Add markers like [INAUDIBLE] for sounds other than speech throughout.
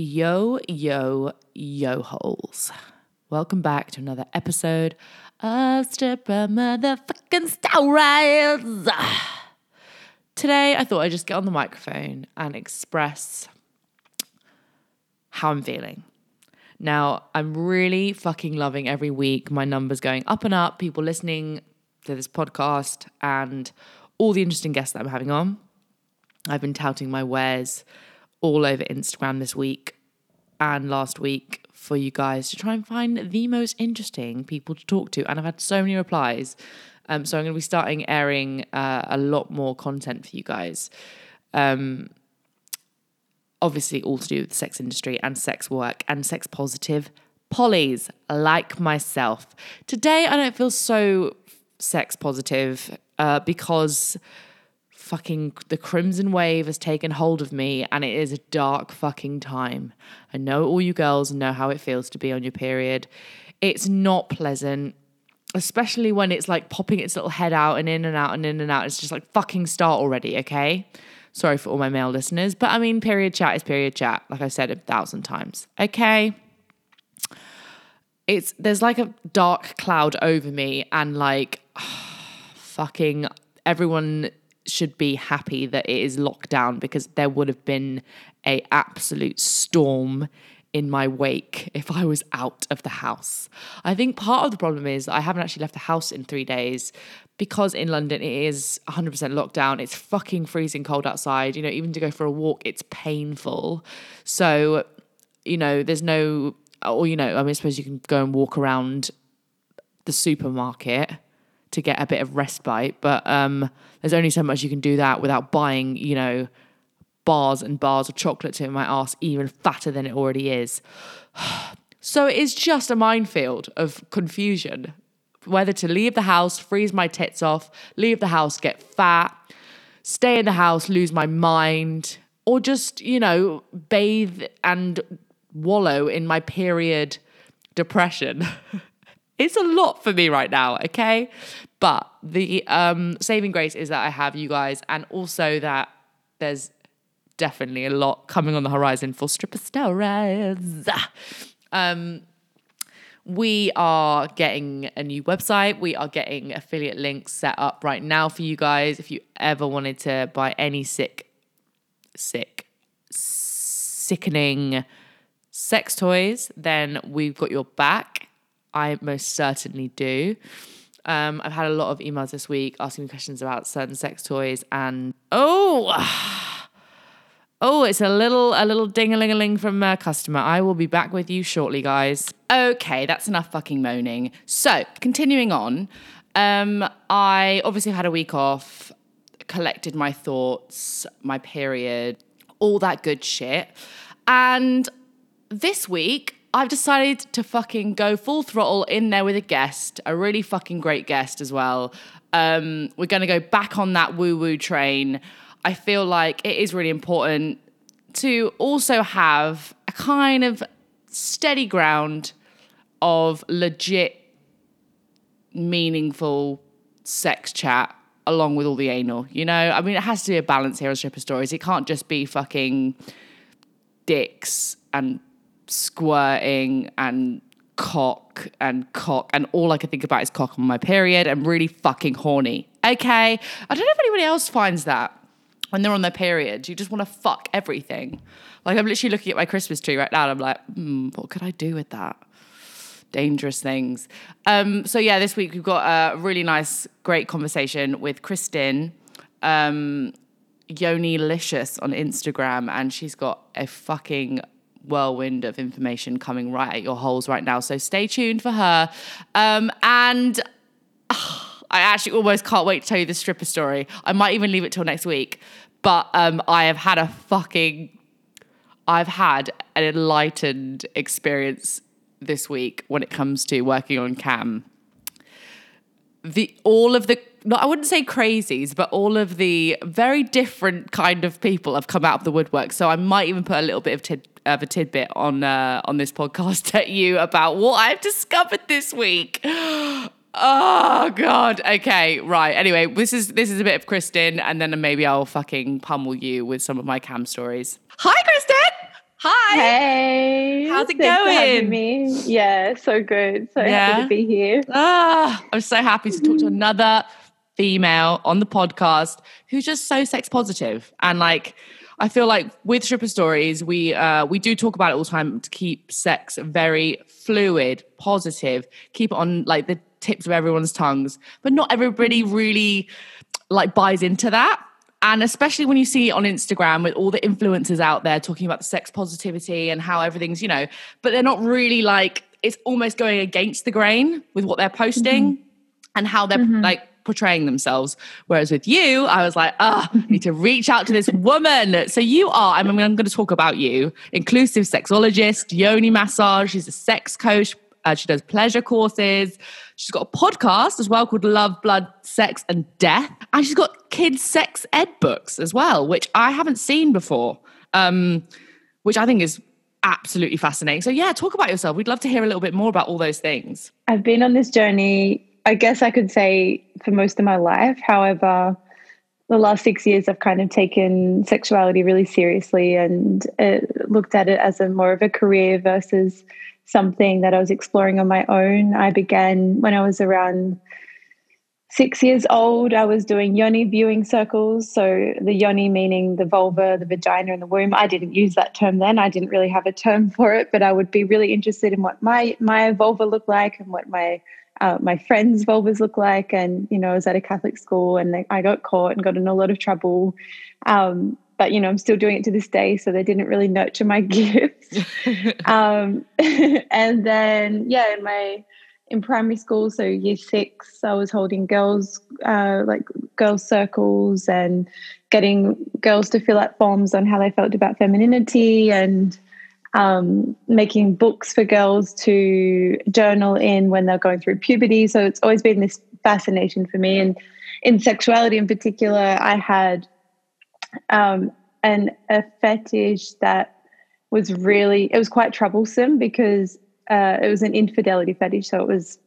Yo, yo, yo holes. Welcome back to another episode of Stripper Motherfucking Stories. Today, I thought I'd just get on the microphone and express how I'm feeling. Now, I'm really fucking loving every week my numbers going up and up, people listening to this podcast, and all the interesting guests that I'm having on. I've been touting my wares all over Instagram this week and last week for you guys to try and find the most interesting people to talk to. And I've had so many replies. Um, so I'm going to be starting airing uh, a lot more content for you guys. Um, obviously, all to do with the sex industry and sex work and sex positive polys like myself. Today, I don't feel so sex positive uh, because fucking the crimson wave has taken hold of me and it is a dark fucking time. I know all you girls know how it feels to be on your period. It's not pleasant, especially when it's like popping its little head out and in and out and in and out. It's just like fucking start already, okay? Sorry for all my male listeners, but I mean, period chat is period chat, like I've said a thousand times, okay? It's there's like a dark cloud over me and like [SIGHS] fucking everyone should be happy that it is locked down because there would have been a absolute storm in my wake if I was out of the house. I think part of the problem is I haven't actually left the house in 3 days because in London it is 100% lockdown. It's fucking freezing cold outside. You know, even to go for a walk it's painful. So, you know, there's no or you know, I mean I suppose you can go and walk around the supermarket to get a bit of respite. But um, there's only so much you can do that without buying, you know, bars and bars of chocolate to my ass even fatter than it already is. [SIGHS] so it is just a minefield of confusion. Whether to leave the house, freeze my tits off, leave the house, get fat, stay in the house, lose my mind, or just, you know, bathe and wallow in my period depression. [LAUGHS] it's a lot for me right now, okay? But the um, saving grace is that I have you guys, and also that there's definitely a lot coming on the horizon for stripper stories. Um, we are getting a new website. We are getting affiliate links set up right now for you guys. If you ever wanted to buy any sick, sick, sickening sex toys, then we've got your back. I most certainly do. Um, I've had a lot of emails this week asking me questions about certain sex toys, and oh, [SIGHS] oh, it's a little a little ding a ling a ling from a customer. I will be back with you shortly, guys. Okay, that's enough fucking moaning. So, continuing on, um, I obviously had a week off, collected my thoughts, my period, all that good shit, and this week I've decided to fucking go full throttle in there with a guest, a really fucking great guest as well. Um, we're going to go back on that woo woo train. I feel like it is really important to also have a kind of steady ground of legit, meaningful sex chat along with all the anal. You know, I mean, it has to be a balance here on Stripper Stories. It can't just be fucking dicks and squirting and cock and cock and all I can think about is cock on my period. I'm really fucking horny. Okay. I don't know if anybody else finds that when they're on their period. You just want to fuck everything. Like I'm literally looking at my Christmas tree right now and I'm like, hmm, what could I do with that? Dangerous things. Um, so yeah, this week we've got a really nice, great conversation with Kristen. Um, Yoni Licious on Instagram, and she's got a fucking whirlwind of information coming right at your holes right now. So stay tuned for her. Um, and [SIGHS] I actually almost can't wait to tell you the stripper story. I might even leave it till next week. But um, I have had a fucking, I've had an enlightened experience this week when it comes to working on cam. The all of the I wouldn't say crazies, but all of the very different kind of people have come out of the woodwork. So I might even put a little bit of tid- of a tidbit on uh, on this podcast [LAUGHS] at you about what I've discovered this week. [GASPS] Oh god. Okay, right. Anyway, this is this is a bit of Kristen, and then maybe I'll fucking pummel you with some of my cam stories. Hi, Kristen. Hi. Hey. How's it Thanks for having going? me. Yeah, so good. So Yeah? happy to be here. Ah, I'm so happy to talk to another female on the podcast who's just so sex positive and like I feel like with stripper stories we uh we do talk about it all the time to keep sex very fluid, positive, keep it on like the tips of everyone's tongues, but not everybody really like buys into that. And especially when you see it on Instagram with all the influencers out there talking about the sex positivity and how everything's, you know, but they're not really like, it's almost going against the grain with what they're posting and how they're like portraying themselves. Whereas with you, I was like, ah, I need to reach out to this woman. So you are, I mean, I'm going to talk about you, inclusive sexologist, yoni massage. She's a sex coach. Uh, she does pleasure courses. She's got a podcast as well called Love, Blood, Sex, and Death. And she's got kids' sex ed books as well, which I haven't seen before, um, which I think is absolutely fascinating. So, yeah, talk about yourself. We'd love to hear a little bit more about all those things. I've been on this journey, I guess I could say, for most of my life. However, the last six years, I've kind of taken sexuality really seriously and uh, looked at it as a more of a career versus something that I was exploring on my own. I began when I was around six years old. I was doing yoni viewing circles. So, the yoni meaning the vulva, the vagina, and the womb. I didn't use that term then. I didn't really have a term for it, but I would be really interested in what my my vulva looked like and what my uh, my friends' vulvas look like. And you know, I was at a Catholic school, and I got caught and got in a lot of trouble. Um, but you know, I'm still doing it to this day, so they didn't really nurture my [LAUGHS] gifts. [LAUGHS] um, [LAUGHS] and then, yeah, in my in primary school, so year six, I was holding girls uh, like girls circles and getting girls to fill out forms on how they felt about femininity and um, making books for girls to journal in when they're going through puberty. So it's always been this fascination for me. And in sexuality in particular, I had um, an a fetish that was really it was quite troublesome because uh, it was an infidelity fetish. So it was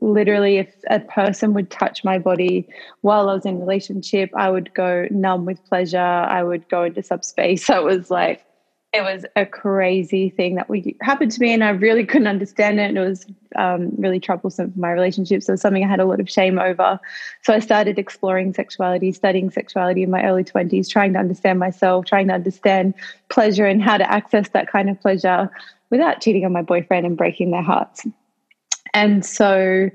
literally if a person would touch my body while I was in relationship, I would go numb with pleasure. I would go into subspace. [LAUGHS] It was like it was a crazy thing that we happened to me, and I really couldn't understand it. And it was um, really troublesome for my relationships. So it was something I had a lot of shame over. So I started exploring sexuality, studying sexuality in my early twenties, trying to understand myself, trying to understand pleasure and how to access that kind of pleasure without cheating on my boyfriend and breaking their hearts. And so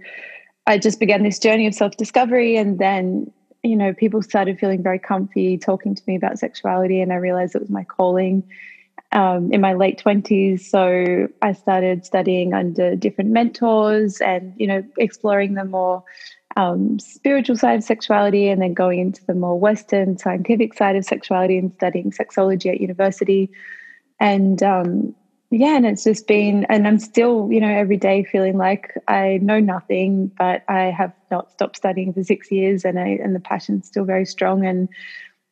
I just began this journey of self discovery. And then, you know, people started feeling very comfy talking to me about sexuality. And I realized it was my calling um, in my late 20s. So I started studying under different mentors and, you know, exploring the more um, spiritual side of sexuality and then going into the more Western scientific side of sexuality and studying sexology at university. And um, yeah, and it's just been, and I'm still, you know, every day feeling like I know nothing, but I have not stopped studying for six years, and I and the passion's still very strong. And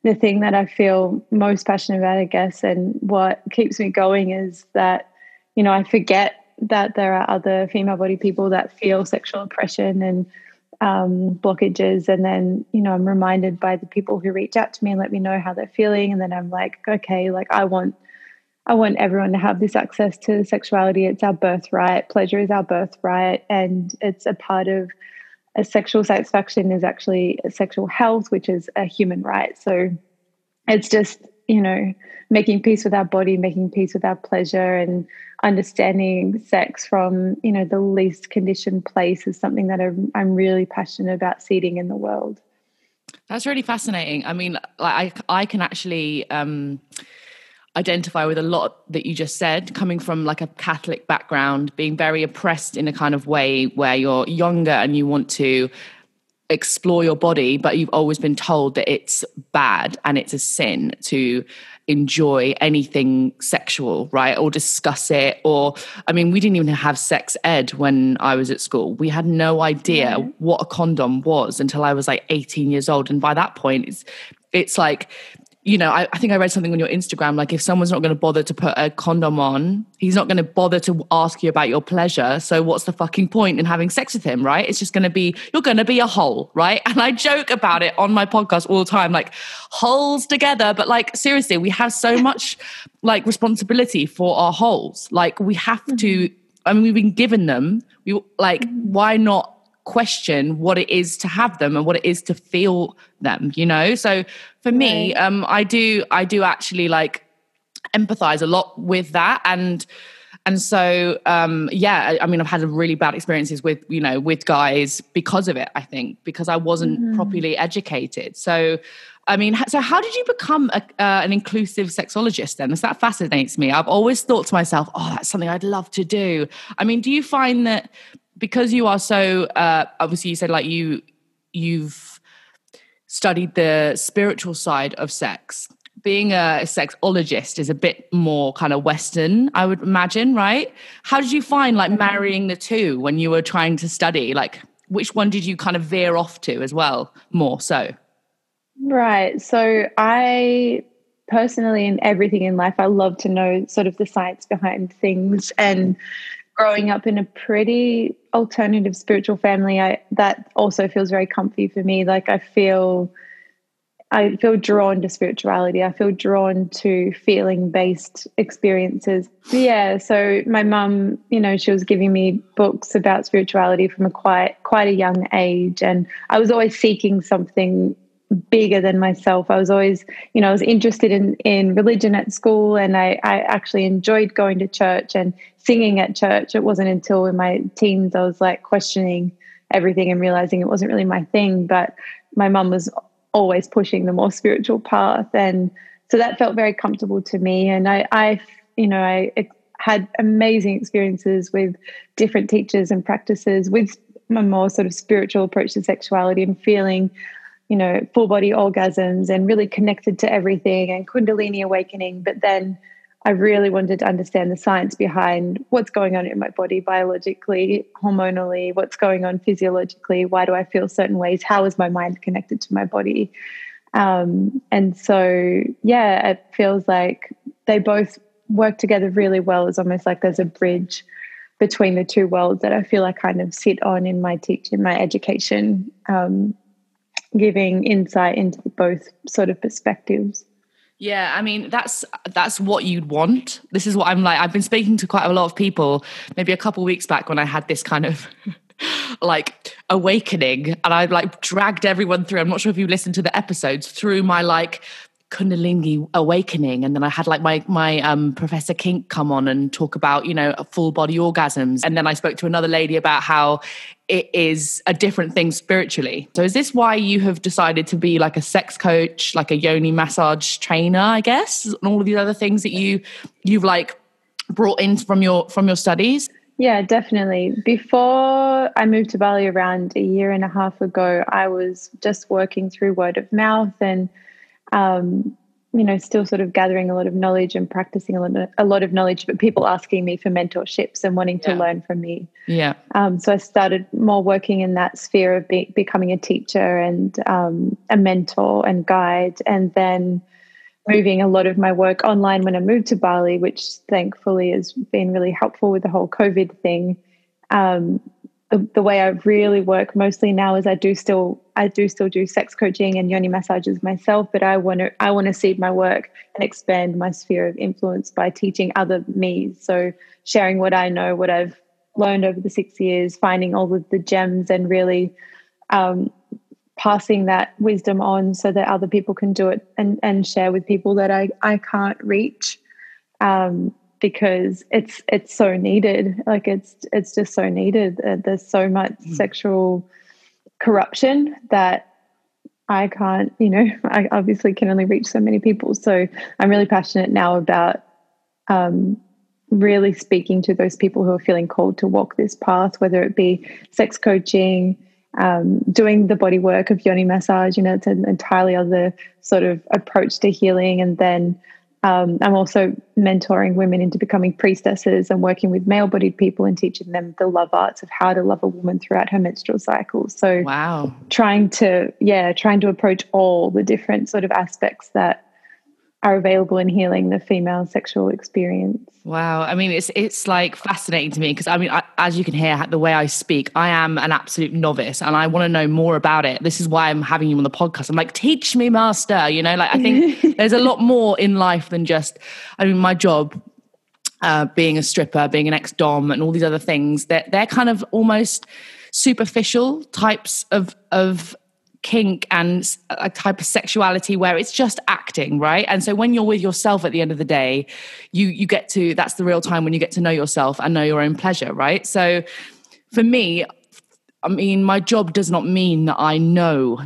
the thing that I feel most passionate about, I guess, and what keeps me going is that, you know, I forget that there are other female body people that feel sexual oppression and um, blockages. And then, you know, I'm reminded by the people who reach out to me and let me know how they're feeling. And then I'm like, okay, like I want, I want everyone to have this access to sexuality. It's our birthright. Pleasure is our birthright. And it's a part of sexual satisfaction is actually sexual health, which is a human right. So it's just, you know, making peace with our body, making peace with our pleasure and understanding sex from, you know, the least conditioned place is something that I'm, I'm really passionate about seeding in the world. That's really fascinating. I mean, like I, I can actually um, identify with a lot that you just said, coming from like a Catholic background, being very oppressed in a kind of way where you're younger and you want to explore your body, but you've always been told that it's bad and it's a sin to enjoy anything sexual, right? Or discuss it. Or, I mean, we didn't even have sex ed when I was at school. We had no idea Yeah. what a condom was until I was like 18 years old. And by that point, it's, it's like, you know, I, I, think I read something on your Instagram like if someone's not going to bother to put a condom on, he's not going to bother to ask you about your pleasure. So what's the fucking point in having sex with him, right? It's just going to be you're going to be a hole, right? And I joke about it on my podcast all the time, like holes together. But like seriously, we have so much like responsibility for our holes. Like we have mm-hmm. to. I mean, we've been given them. We like mm-hmm. why not question what it is to have them and what it is to feel them you know so for me um i do i do actually like empathize a lot with that and and so um yeah I, mean i've had really bad experiences with you know with guys because of it i think because i wasn't mm-hmm. properly educated so I mean, so how did you become a, uh, an inclusive sexologist then? That fascinates me. I've always thought to myself, oh, that's something I'd love to do. I mean, do you find that because you are so uh, obviously you said like you you've studied the spiritual side of sex. Being a sexologist is a bit more kind of western i would imagine right? How did you find like marrying the two when you were trying to study? Like which one did you kind of veer off to as well more so? Right. So i personally in everything in life i love to know sort of the science behind things and growing up in a pretty alternative spiritual family, I that also feels very comfy for me. Like I feel I feel drawn to spirituality. I feel drawn to feeling based experiences. Yeah. So my mum, you know, she was giving me books about spirituality from a quite quite a young age. And I was always seeking something bigger than myself. I was always, you know, I was interested in in religion at school and I, I actually enjoyed going to church and singing at church. It wasn't until in my teens I was like questioning everything and realizing it wasn't really my thing. But my mum was always pushing the more spiritual path. And so that felt very comfortable to me. And I, I you know, I had amazing experiences with different teachers and practices with a more sort of spiritual approach to sexuality and feeling you know, full body orgasms and really connected to everything and Kundalini awakening. But then I really wanted to understand the science behind what's going on in my body biologically, hormonally, what's going on physiologically, why do I feel certain ways, how is my mind connected to my body. Um, and so, yeah, it feels like they both work together really well. It's almost like there's a bridge between the two worlds that I feel I kind of sit on in my teaching, in my education. Um, giving insight into both sort of perspectives. Yeah, I mean that's that's what you'd want. This is what I'm like. I've been speaking to quite a lot of people, maybe a couple weeks back when I had this kind of [LAUGHS] like awakening and I like dragged everyone through. I'm not sure if you listened to the episodes through my like kundalini awakening. And then i had like my my um professor kink come on and talk about you know full body orgasms. And then i spoke to another lady about how it is a different thing spiritually. So is this why you have decided to be like a sex coach like a yoni massage trainer i guess and all of these other things that you you've like brought in from your from your studies? Yeah, definitely. Before I moved to Bali around a year and a half ago, I was just working through word of mouth and um, you know, still sort of gathering a lot of knowledge and practicing a lot of, a lot of knowledge, but people asking me for mentorships and wanting to learn from me. Yeah. Um, so I started more working in that sphere of be, becoming a teacher and um, a mentor and guide, and then moving a lot of my work online when I moved to Bali, which thankfully has been really helpful with the whole COVID thing. Um, the, the way I really work mostly now is I do still I do still do sex coaching and yoni massages myself, but I want to I want to seed my work and expand my sphere of influence by teaching other me. So sharing what I know, what I've learned over the six years, finding all of the gems and really um, passing that wisdom on so that other people can do it and, and share with people that I, I can't reach. Um, because it's it's so needed. Like it's it's just so needed. Uh, there's so much mm. sexual corruption that i can't you know [LAUGHS] i obviously can only reach so many people. So i'm really passionate now about um, really speaking to those people who are feeling called to walk this path whether it be sex coaching um, doing the body work of yoni massage you know it's an entirely other sort of approach to healing. And then um, I'm also mentoring women into becoming priestesses and working with male bodied people and teaching them the love arts of how to love a woman throughout her menstrual cycle. So, wow. Trying to, yeah, trying to approach all the different sort of aspects that are available in healing the female sexual experience. Wow, I mean, it's it's like fascinating to me because I mean, I, as you can hear the way I speak, I am an absolute novice, and I want to know more about it. This is why I'm having you on the podcast. I'm like, teach me, master. You know, like I think [LAUGHS] there's a lot more in life than just. I mean, my job, uh, being a stripper, being an ex dom, and all these other things. That they're, they're kind of almost superficial types of of kink and a type of sexuality where it's just acting right? And so when you're with yourself at the end of the day you you get to that's the real time when you get to know yourself and know your own pleasure right? So for me i mean my job does not mean that i know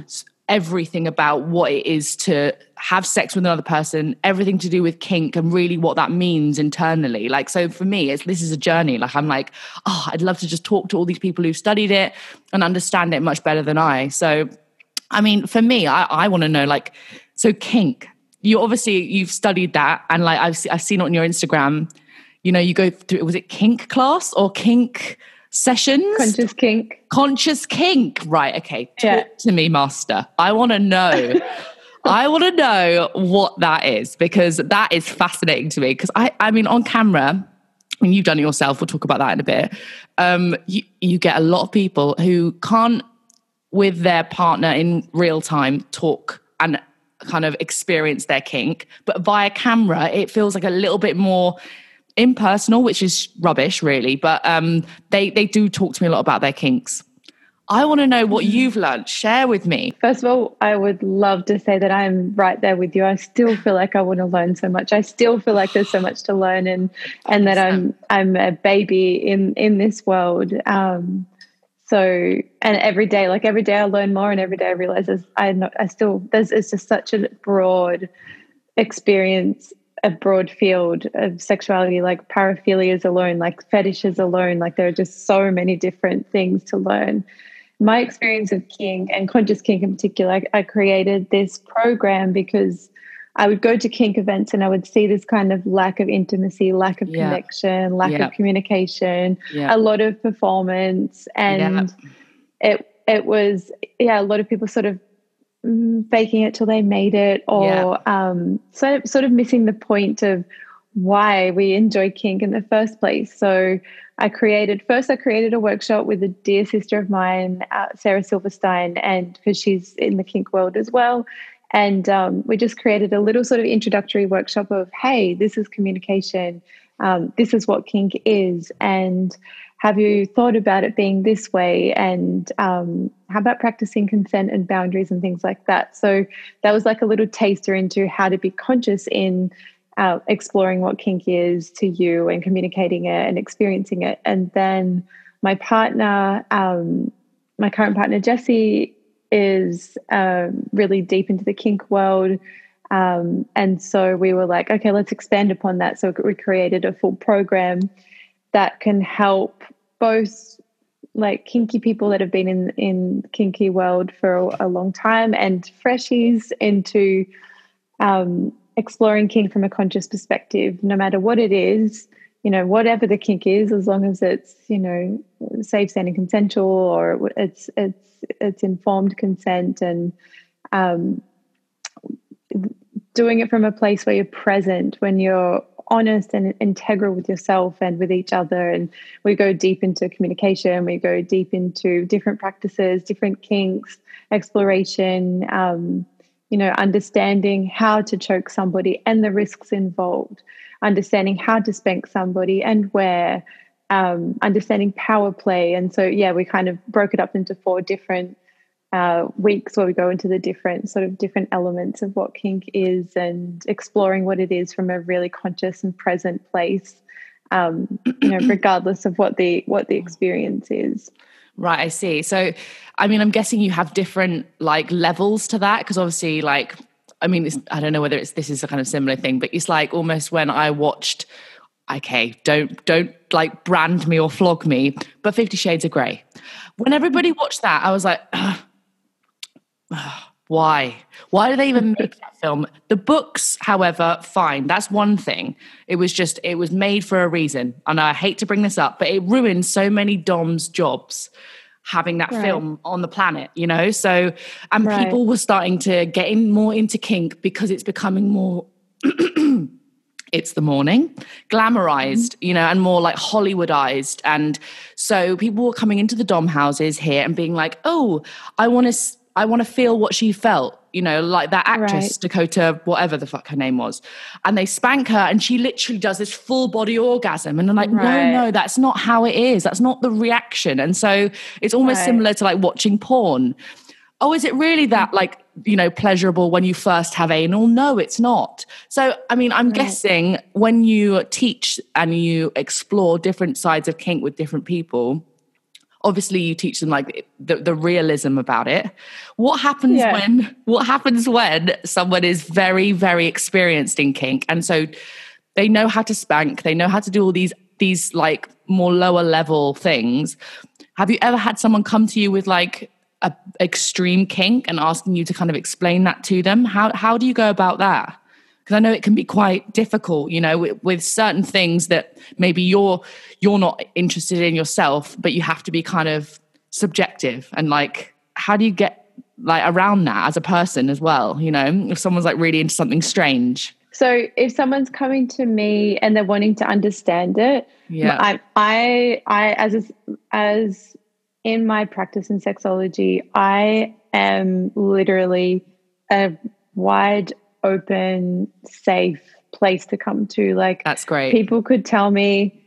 everything about what it is to have sex with another person everything to do with kink and really what that means internally. Like so for me it's this is a journey. Like i'm like oh i'd love to just talk to all these people who've studied it and understand it much better than i. So I mean, for me, I, I want to know like, so kink. You obviously you've studied that, and like I've I've seen it on your Instagram. You know, you go through. Was it kink class or kink sessions? Conscious kink. Conscious kink. Right. Okay. Talk Yeah. to me, master. I want to know. [LAUGHS] I want to know what that is because that is fascinating to me. Because I, I mean, on camera, and you've done it yourself. We'll talk about that in a bit. Um, you, you get a lot of people who can't, with their partner in real time, talk and kind of experience their kink, but via camera, it feels like a little bit more impersonal, which is rubbish, really. But um, they they do talk to me a lot about their kinks. I want to know what you've learned. Share with me. First of all, I would love to say that I'm right there with you. I still feel like I want to learn so much. I still feel like there's so much to learn, and and that I'm I'm a baby in in this world. Um, so and every day, like every day, I learn more, and every day I realize there's, I know, I still there's it's just such a broad experience, a broad field of sexuality. Like paraphilias alone, like fetishes alone, like there are just so many different things to learn my experience of kink and conscious kink in particular, I, I, created this program because I would go to kink events and I would see this kind of lack of intimacy, lack of Yeah. connection, lack Yeah. of communication, Yeah. a lot of performance, and it it was yeah, a lot of people sort of mm, faking it till they made it, or um, sort of, sort of missing the point of why we enjoy kink in the first place. So I created first. I created a workshop with a dear sister of mine, uh, Sarah Silverstein, and because she's in the kink world as well. And um, we just created a little sort of introductory workshop of, hey, this is communication. Um, this is what kink is, and have you thought about it being this way? And um, how about practicing consent and boundaries and things like that? So that was like a little taster into how to be conscious in uh, exploring what kink is to you and communicating it and experiencing it. And then my partner, um, my current partner, Jesse, is um, really deep into the kink world. Um, and so we were like, okay, let's expand upon that. So we created a full program that can help both like kinky people that have been in in kinky world for a, a long time and freshies into um, exploring kink from a conscious perspective, no matter what it is, you know, whatever the kink is, as long as it's, you know, safe, sane, and consensual, or it's it's it's informed consent, and um, doing it from a place where you're present, when you're honest and integral with yourself and with each other, and we go deep into communication, we go deep into different practices, different kinks, exploration. Um, you know, understanding how to choke somebody and the risks involved, understanding how to spank somebody and where, um, understanding power play. And so, yeah, we kind of broke it up into four different uh, weeks where we go into the different sort of different elements of what kink is and exploring what it is from a really conscious and present place. Um, you know, [CLEARS THROAT] regardless of what the what the experience is. Right, I see. So, I mean, I'm guessing you have different like levels to that because obviously, like, I mean, it's, I don't know whether it's this is a kind of similar thing, but it's like almost when I watched. Okay, don't don't like brand me or flog me, but Fifty Shades of Grey. When everybody mm. watched that, I was like, [SIGHS] [SIGHS] why? Why do they even make [LAUGHS] that film? The books, however, fine. That's one thing. It was just, it was made for a reason. And I hate to bring this up, but it ruined so many Dom's jobs having that Right. film on the planet, you know? So, and Right. people were starting to get in more into kink because it's becoming more [CLEARS THROAT] it's the morning, glamorized, mm-hmm. you know, and more like Hollywoodized. And so people were coming into the Dom houses here and being like, oh, I want to. I want to feel what she felt, you know, like that actress, Right. Dakota, whatever the fuck her name was. And they spank her and she literally does this full body orgasm. And I'm like, Right. no, no, that's not how it is. That's not the reaction. And so it's almost Right. similar to like watching porn. Oh, is it really that mm-hmm. like, you know, pleasurable when you first have anal? No, it's not. So, I mean, I'm guessing when you teach and you explore different sides of kink with different people, obviously you teach them like the, the realism about it. What happens Yeah. when what happens when someone is very very experienced in kink? And so they know how to spank they know how to do all these these like more lower level things. Have you ever had someone come to you with like a extreme kink and asking you to kind of explain that to them? How how do you go about that because I know it can be quite difficult, you know, with, with certain things that maybe you're you're not interested in yourself, but you have to be kind of subjective and like, how do you get like around that as a person as well? You know, if someone's like really into something strange, So if someone's coming to me and they're wanting to understand it, yeah, I, I, I, as as in my practice in sexology, I am literally a wide open, safe place to come to. Like that's great. people could tell me,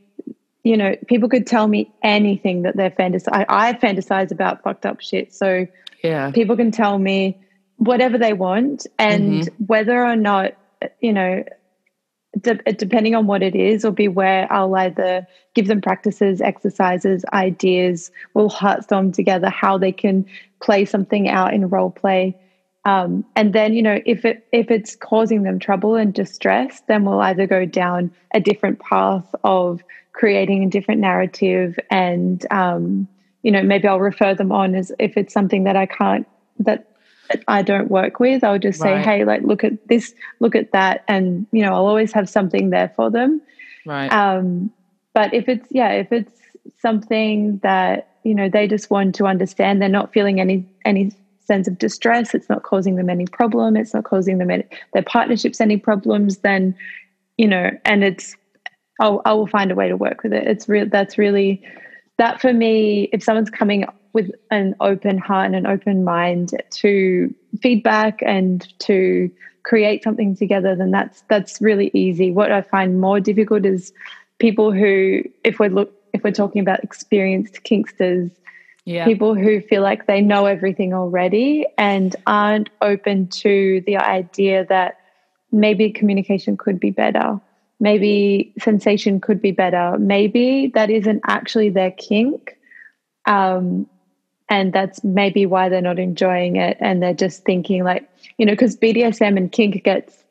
you know, people could tell me anything that they're fantasize. I, I fantasize about fucked up shit. So yeah, people can tell me whatever they want and mm-hmm. whether or not you know de- depending on what it is or be where i'll either give them practices exercises ideas we'll heartstorm together how they can play something out in role play um, and then you know if it if it's causing them trouble and distress then we'll either go down a different path of creating a different narrative and um, you know maybe i'll refer them on as if it's something that i can't that i don't work with i'll just say hey like look at this look at that and you know i'll always have something there for them. Right, um, but if it's yeah if it's something that you know they just want to understand they're not feeling any any sense of distress. It's not causing them any problem. It's not causing them any, their partnerships any problems then you know and it's I'll, I will find a way to work with it. It's real that's really that for me if someone's coming with an open heart and an open mind to feedback and to create something together then that's that's really easy. What i find more difficult is people who if we're look if we're talking about experienced kinksters yeah, people who feel like they know everything already and aren't open to the idea that maybe communication could be better maybe sensation could be better maybe that isn't actually their kink um, and that's maybe why they're not enjoying it and they're just thinking like you know because bdsm and kink gets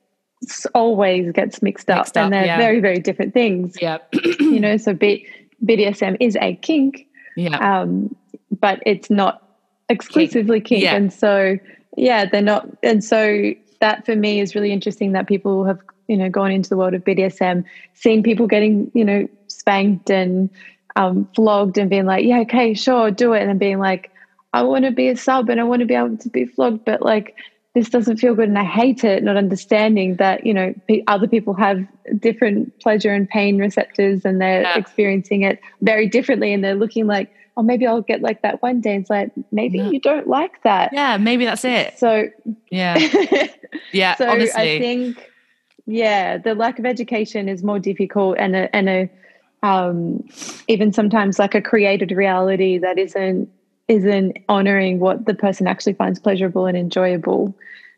always gets mixed up, Mixed up, and they're yeah. very very different things. Yeah, you know so B- bdsm is a kink yeah, um, but it's not exclusively kink. Yeah. And so, yeah, they're not. And so that for me is really interesting that people have, you know, gone into the world of BDSM, seen people getting, you know, spanked and um, flogged and being like, yeah, okay, sure, do it. And then being like, I want to be a sub and I want to be able to be flogged, but like, this doesn't feel good and I hate it, not understanding that, you know, pe- other people have different pleasure and pain receptors and they're Yeah. experiencing it very differently and they're looking like, oh, maybe I'll get like that one day. It's like, maybe Yeah. you don't like that. yeah. Maybe that's it. So, Yeah, [LAUGHS] yeah. so honestly, I think, yeah, the lack of education is more difficult and a, and a, um, even sometimes like a created reality that isn't isn't honoring what the person actually finds pleasurable and enjoyable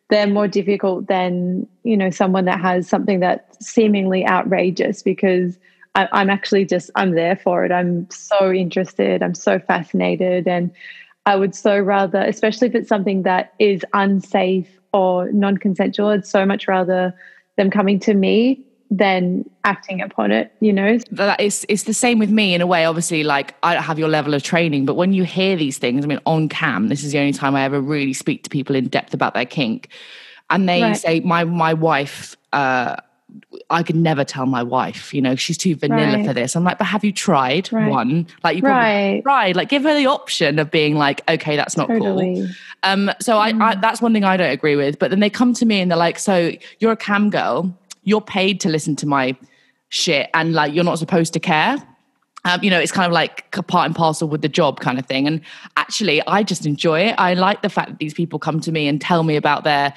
they're more difficult than you know someone that has something that's seemingly outrageous because I, i'm actually just i'm there for it i'm so interested i'm so fascinated and i would so rather especially if it's something that is unsafe or non-consensual i'd so much rather them coming to me than acting upon it you know that it's it's the same with me in a way. Obviously, like I don't have your level of training, but when you hear these things, I mean, on cam, this is the only time I ever really speak to people in depth about their kink, and they Right. say, "My my wife." Uh, I could never tell my wife, you know, she's too vanilla Right. for this. I'm like, but have you tried Right. one? Like, you probably Right. tried. Like, give her the option of being like, okay, that's not cool. totally Um, so I, I that's one thing I don't agree with. But then they come to me and they're like, "So you're a cam girl. you're paid to listen to my shit and like you're not supposed to care. Um, you know, it's kind of like part and parcel with the job kind of thing. And actually, I just enjoy it. I like the fact that these people come to me and tell me about their,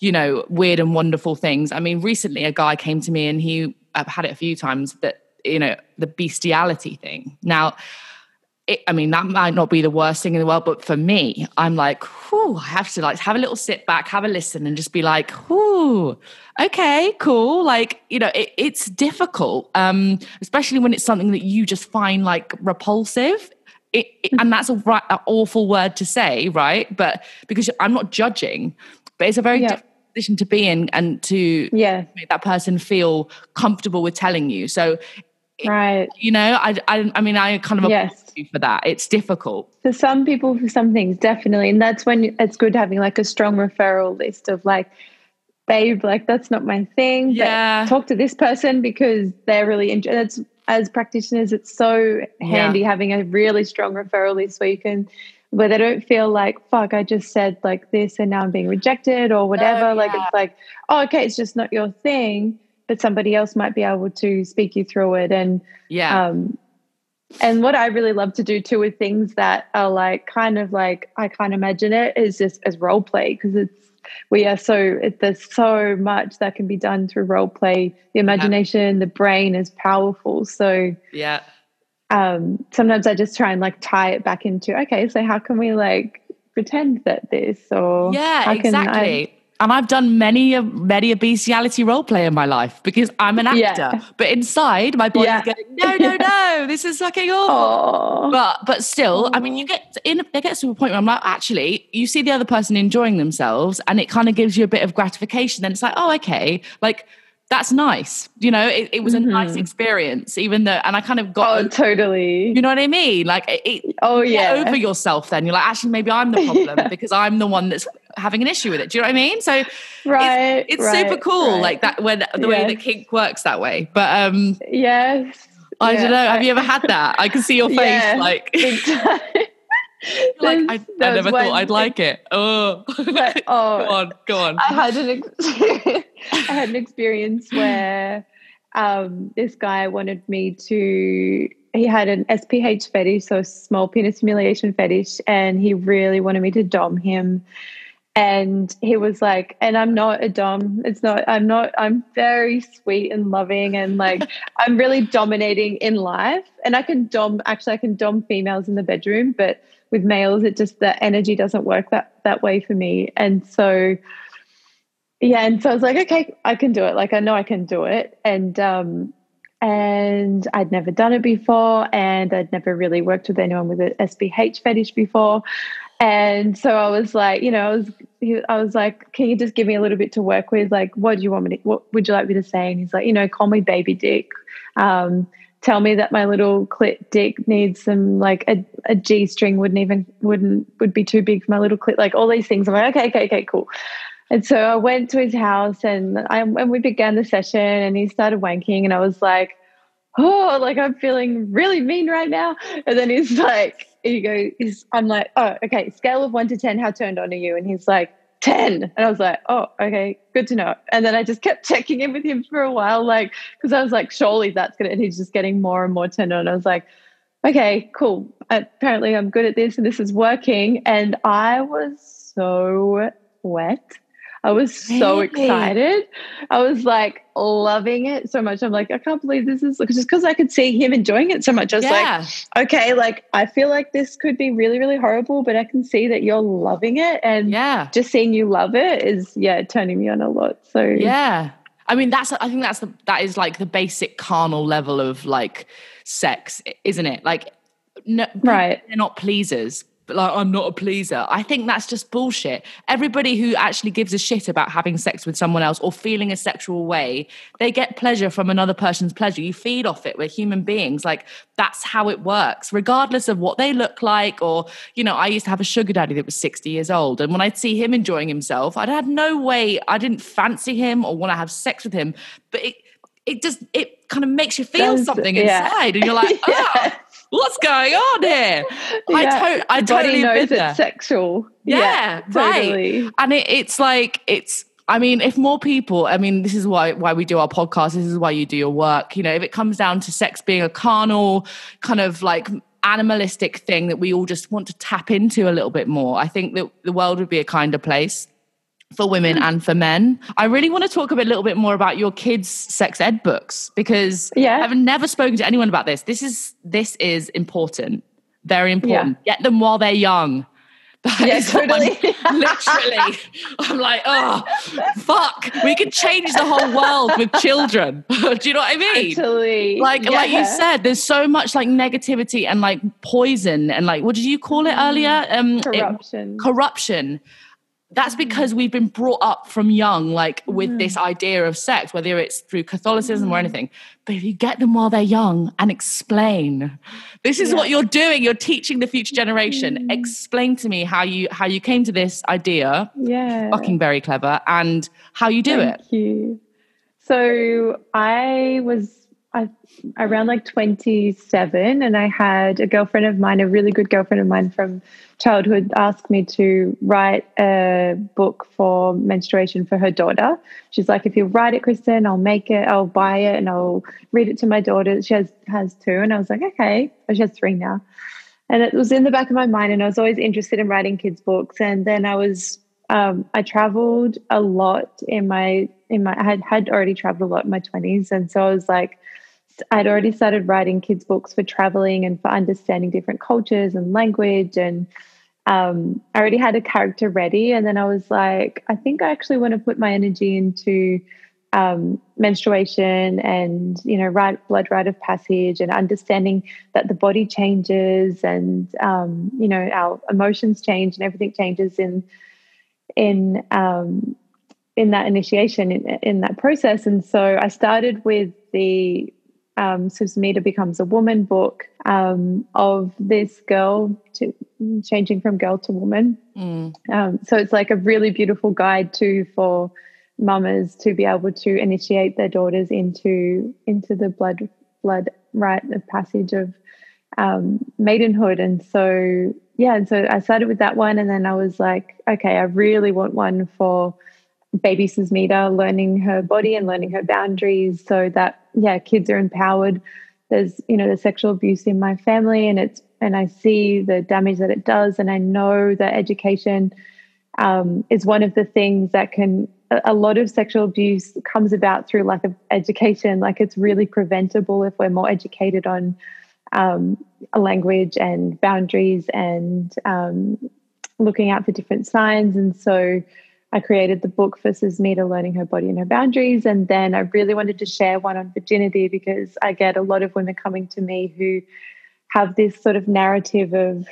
you know, weird and wonderful things. I mean, recently a guy came to me and he, I've had it a few times that, you know, the bestiality thing. Now, it, I mean, that might not be the worst thing in the world, but for me, I'm like, whew, I have to like have a little sit back, have a listen, and just be like, whew, okay, cool. Like, you know, it, it's difficult, um, especially when it's something that you just find like repulsive. It, and that's a right, an awful word to say, right? But because I'm not judging, but it's a very yeah. position to be in and to yeah. make that person feel comfortable with telling you. So right you know i i, I mean i kind of yes for that it's difficult for some people for some things definitely and that's when it's good having like a strong referral list of like babe like that's not my thing yeah talk to this person because they're really interested as practitioners it's so handy yeah. having a really strong referral list where you can where they don't feel like fuck i just said like this and now i'm being rejected or whatever oh, yeah. like it's like oh okay it's just not your thing but somebody else might be able to speak you through it and yeah um, and what I really love to do too with things that are like kind of like I can't imagine it is just as role play because it's we are so it, there's so much that can be done through role play. The imagination, yeah. the brain is powerful. So yeah. Um, sometimes I just try and like tie it back into okay, so how can we like pretend that this or yeah, exactly. And I've done many a many a bestiality role play in my life because I'm an actor. Yeah. But inside my body's yeah. going, no, no, no, this is fucking [LAUGHS] awful. Aww. But but still, Aww. I mean you get in it gets to a point where I'm like, actually, you see the other person enjoying themselves and it kind of gives you a bit of gratification. Then it's like, oh, okay. Like that's nice. You know, it, it was mm-hmm. a nice mm-hmm. experience, even though, and I kind of got. Oh, totally. You know what I mean? Like, it, oh, yeah. over yourself then. You're like, actually, maybe I'm the problem yeah. [LAUGHS] because I'm the one that's having an issue with it. Do you know what I mean? So, right. It's, it's right, super cool, right. like that, when the way that kink works that way. But, um, yes. I yes. don't know. Have you ever had that? I can see your [LAUGHS] face yeah. like like I, I never thought I'd like it. [LAUGHS] Oh, but, oh go on, go on. I had an experience, [LAUGHS] I had an experience where um, this guy wanted me to. He had an SPH fetish, so small penis humiliation fetish, and he really wanted me to dom him. And he was like, and I'm not a dom. It's not. I'm not. I'm very sweet and loving, and like [LAUGHS] I'm really dominating in life. And I can dom. Actually, I can dom females in the bedroom, but with males it just the energy doesn't work that that way for me and so yeah and so i was like okay i can do it like i know i can do it and um and I'd never done it before, and I'd never really worked with anyone with an SBH fetish before, and so I was like, you know, I was I was like, can you just give me a little bit to work with? Like, what do you want me to? What would you like me to say? And he's like, you know, call me baby dick. Um, tell me that my little clit dick needs some like a, a G string wouldn't even wouldn't would be too big for my little clit like all these things I'm like okay okay okay cool and so I went to his house and I and we began the session and he started wanking and I was like oh like I'm feeling really mean right now and then he's like he goes I'm like oh okay scale of 1 to 10 how turned on are you? And he's like 10 and i was like oh okay good to know. And then i just kept [LAUGHS] checking in with him for a while like because i was like surely that's gonna and he's just getting more and more turned on. I was like okay cool. Apparently i'm good at this and this is working. And i was so wet I was so really? excited. I was like loving it so much. I'm like, I can't believe this is just because I could see him enjoying it so much. I was yeah. like, okay, like I feel like this could be really, really horrible, but I can see that you're loving it. And yeah, just seeing you love it is, yeah, turning me on a lot. So, yeah. I mean, that's, I think that's the, that is like the basic carnal level of like sex, isn't it? Like, no, right. They're not pleasers, but like I'm not a pleaser. I think that's just bullshit. Everybody who actually gives a shit about having sex with someone else or feeling a sexual way, they get pleasure from another person's pleasure. You feed off it. We're human beings. Like that's how it works, regardless of what they look like. Or, you know, I used to have a sugar daddy that was 60 years old. And when I'd see him enjoying himself, I'd had no way, I didn't fancy him or want to have sex with him. But it it just it kind of makes you feel Does, something yeah. inside. And you're like, [LAUGHS] oh, yeah what's going on here? Yeah. I, to- I totally knows it's sexual. Yeah, yeah right. Totally. And it, it's like it's I mean, if more people, I mean, this is why why we do our podcast. This is why you do your work. You know, if it comes down to sex being a carnal kind of like animalistic thing that we all just want to tap into a little bit more, I think that the world would be a kinder place for women and for men. I really want to talk a bit, little bit more about your kids' sex ed books because Yeah. I've never spoken to anyone about this. This is this is important, very important. Get them while they're young. [LAUGHS] That Yeah, what I'm- [LAUGHS] literally, I'm like, oh, fuck. We could change the whole world with children. [LAUGHS] do you know what I mean? Actually, like like you said there's so much like negativity and like poison and like what did you call it earlier um it- corruption. That's because we've been brought up from young like with this idea of sex whether it's through catholicism or mm. anything. But if you get them while they're young and explain this is what you're doing you're teaching the future generation. Mm. Explain to me how you how you came to this idea yeah. fucking very clever and how you do it. Thank you. So I was I, around like 27, and I had a girlfriend of mine, a really good girlfriend of mine from childhood, asked me to write a book for menstruation for her daughter. She's like, if you write it, Kristen, I'll make it, I'll buy it, and I'll read it to my daughter. She has has two, and I was like, okay. Oh, she has three now. And it was in the back of my mind, and I was always interested in writing kids' books. And then I was um, I traveled a lot in my in my I had had already traveled a lot in my twenties, and so I was like, I'd already started writing kids books for traveling and for understanding different cultures and language, and um, I already had a character ready. And then I was like, I think I actually want to put my energy into um, menstruation and you know right blood rite of passage and understanding that the body changes and um, you know our emotions change and everything changes in in um, in that initiation in, in that process and so i started with the um, Susmita becomes a woman book um, of this girl to, changing from girl to woman Mm. um, so it's like a really beautiful guide too for mamas to be able to initiate their daughters into into the blood blood rite of passage of um, maidenhood. And so yeah, and so I started with that one, and then I was like, okay, I really want one for baby Susmita, learning her body and learning her boundaries, so that yeah, kids are empowered. There's you know the sexual abuse in my family, and it's and I see the damage that it does, and I know that education um, is one of the things that can a lot of sexual abuse comes about through lack of education like it's really preventable if we're more educated on um, language and boundaries and um, looking out for different signs and so i created the book for Susmita learning her body and her boundaries and then i really wanted to share one on virginity because i get a lot of women coming to me who have this sort of narrative of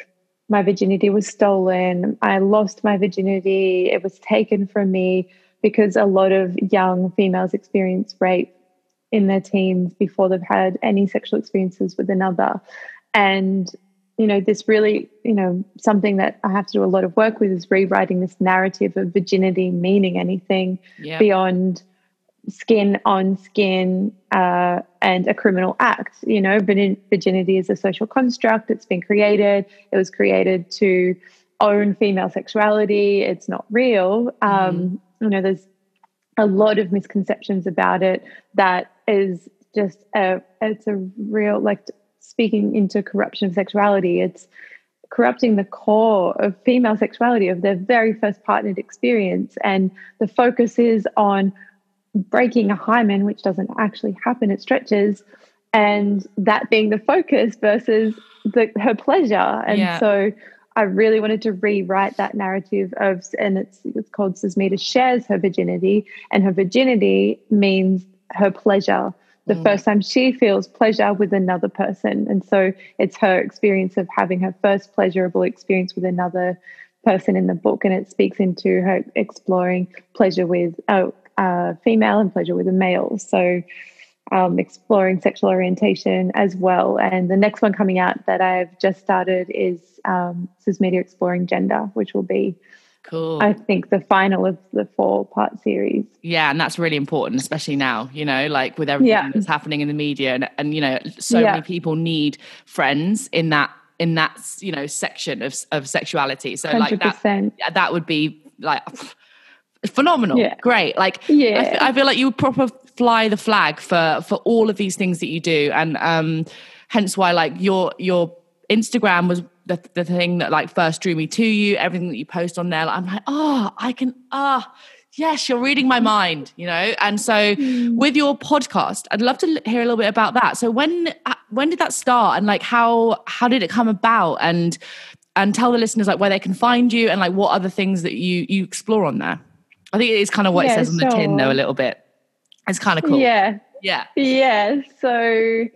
my virginity was stolen. I lost my virginity. It was taken from me because a lot of young females experience rape in their teens before they've had any sexual experiences with another. And, you know, this really, you know, something that I have to do a lot of work with is rewriting this narrative of virginity meaning anything yeah beyond skin on skin uh, and a criminal act. You know, virginity is a social construct. It's been created. It was created to own female sexuality. It's not real. Um, You know, there's a lot of misconceptions about it that is just a it's a real like speaking into corruption of sexuality. It's corrupting the core of female sexuality of their very first partnered experience and the focus is on breaking a hymen which doesn't actually happen it stretches and that being the focus versus the, her pleasure and Yeah. so i really wanted to rewrite that narrative of and it's it's called Susmita shares her virginity and her virginity means her pleasure the first time she feels pleasure with another person. And so it's her experience of having her first pleasurable experience with another person in the book and it speaks into her exploring pleasure with a, a female and pleasure with a male. So um, exploring sexual orientation as well. And the next one coming out that i've just started is um, media exploring gender which will be cool i think the final of the four part series Yeah, and that's really important, especially now, you know, like with everything Yeah. that's happening in the media and, and you know, so Yeah. many people need friends in that in that you know section of of sexuality. So like that 100% yeah, that would be like phenomenal Yeah. great like Yeah. I, feel like you would proper fly the flag for for all of these things that you do and um hence why like your your instagram was the, the thing that like first drew me to you everything that you post on there like, i'm like oh i can ah yes you're reading my mind you know? And so with your podcast i'd love to hear a little bit about that. So when uh, when did that start and like how how did it come about? And and tell the listeners like where they can find you and like what other things that you you explore on there? I think it is kind of what it says on the tin though a little bit. It's kind of cool. Yeah. yeah. Yeah. So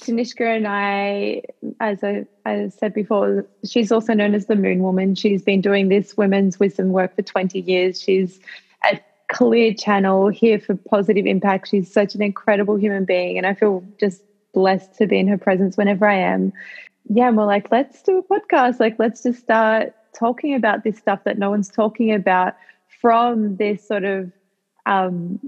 Tanishka and I, as I, as I said before, she's also known as the Moon Woman. She's been doing this women's wisdom work for 20 years. She's a clear channel here for positive impact. She's such an incredible human being. And I feel just blessed to be in her presence whenever I am. Yeah, and we're like, let's do a podcast. Like, let's just start talking about this stuff that no one's talking about from this sort of um,